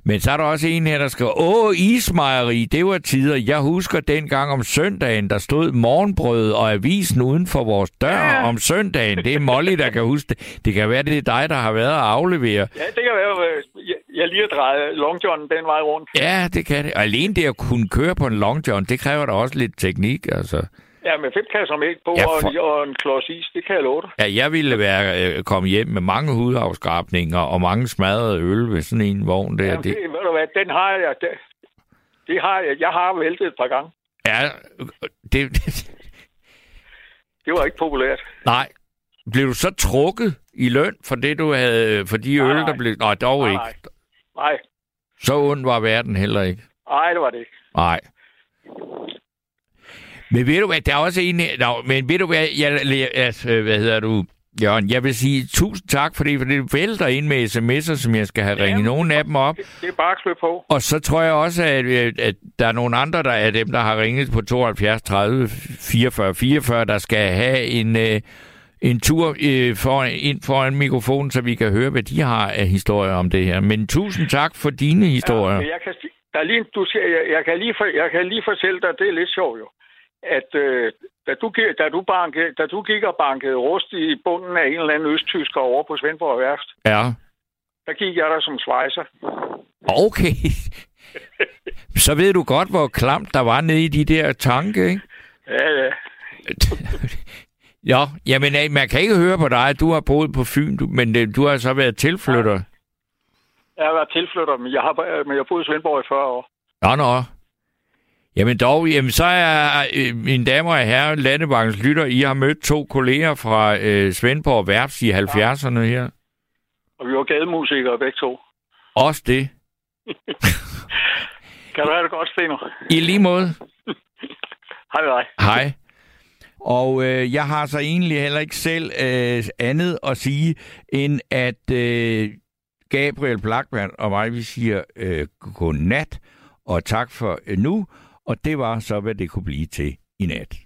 men så er der også en her, der skriver, Åh, ismejeri, det var tider. Jeg husker dengang om søndagen, der stod morgenbrød og avisen uden for vores dør ja. om søndagen. Det er Molly, der kan huske det. Det kan være, det er dig, der har været at aflevere. Ja, det kan være, jeg, lige har drejet Long John den vej rundt. Ja, det kan det. Og alene det at kunne køre på en Long John, det kræver da også lidt teknik, altså. Ja, med fem kasser mælk på ja, for... og, en klods is, det kan jeg love dig. Ja, jeg ville være øh, komme hjem med mange hudafskrabninger og mange smadrede øl ved sådan en vogn der. Ja, det, det, ved du hvad, den har jeg, det, det har jeg, jeg har væltet et par gange. Ja, det... det var ikke populært. Nej. Blev du så trukket i løn for det, du havde, for de nej, øl, der blev... Nej, dog nej, ikke. Nej. Så ond var verden heller ikke. Nej, det var det ikke. Nej. Men ved du hvad, der er også en... Nå, men ved du hvad, jeg, jeg, hvad hedder du, Jørgen, jeg vil sige tusind tak, fordi for det vælter ind med sms'er, som jeg skal have ja, ringet nogle af dem op. Det, det er bare at på. Og så tror jeg også, at, at der er nogle andre, der er dem, der har ringet på 72 30 44 44, der skal have en, øh, en tur øh, for, ind foran mikrofonen, så vi kan høre, hvad de har af historier om det her. Men tusind tak for dine historier. Ja, jeg, kan, der er lige, du siger, jeg, jeg, kan lige for, jeg kan lige fortælle dig, det er lidt sjovt jo, at øh, da, du, da, du banke, da du gik og bankede rust i bunden af en eller anden østtysker over på Svendborg Værft, Ja. der gik jeg der som svejser. Okay. så ved du godt, hvor klamt der var nede i de der tanke, ikke? Ja, ja. Ja, jamen øh, man kan ikke høre på dig, du har boet på Fyn, du, men øh, du har så været tilflytter. Jeg har været tilflytter, men jeg har, men jeg har boet i Svendborg i 40 år. Nå, nå. Jamen dog, jamen så er øh, mine damer og herrer, Landebankens lytter, I har mødt to kolleger fra øh, Svendborg Værfts i 70'erne her. Og vi var gademusikere begge to. Også det. Kan du have det godt, Steno? I lige måde. Hej hej. Hej. Og øh, jeg har så egentlig heller ikke selv øh, andet at sige, end at øh, Gabriel Blackman og mig, vi siger øh, godnat og tak for øh, nu. Og det var så, hvad det kunne blive til i nat.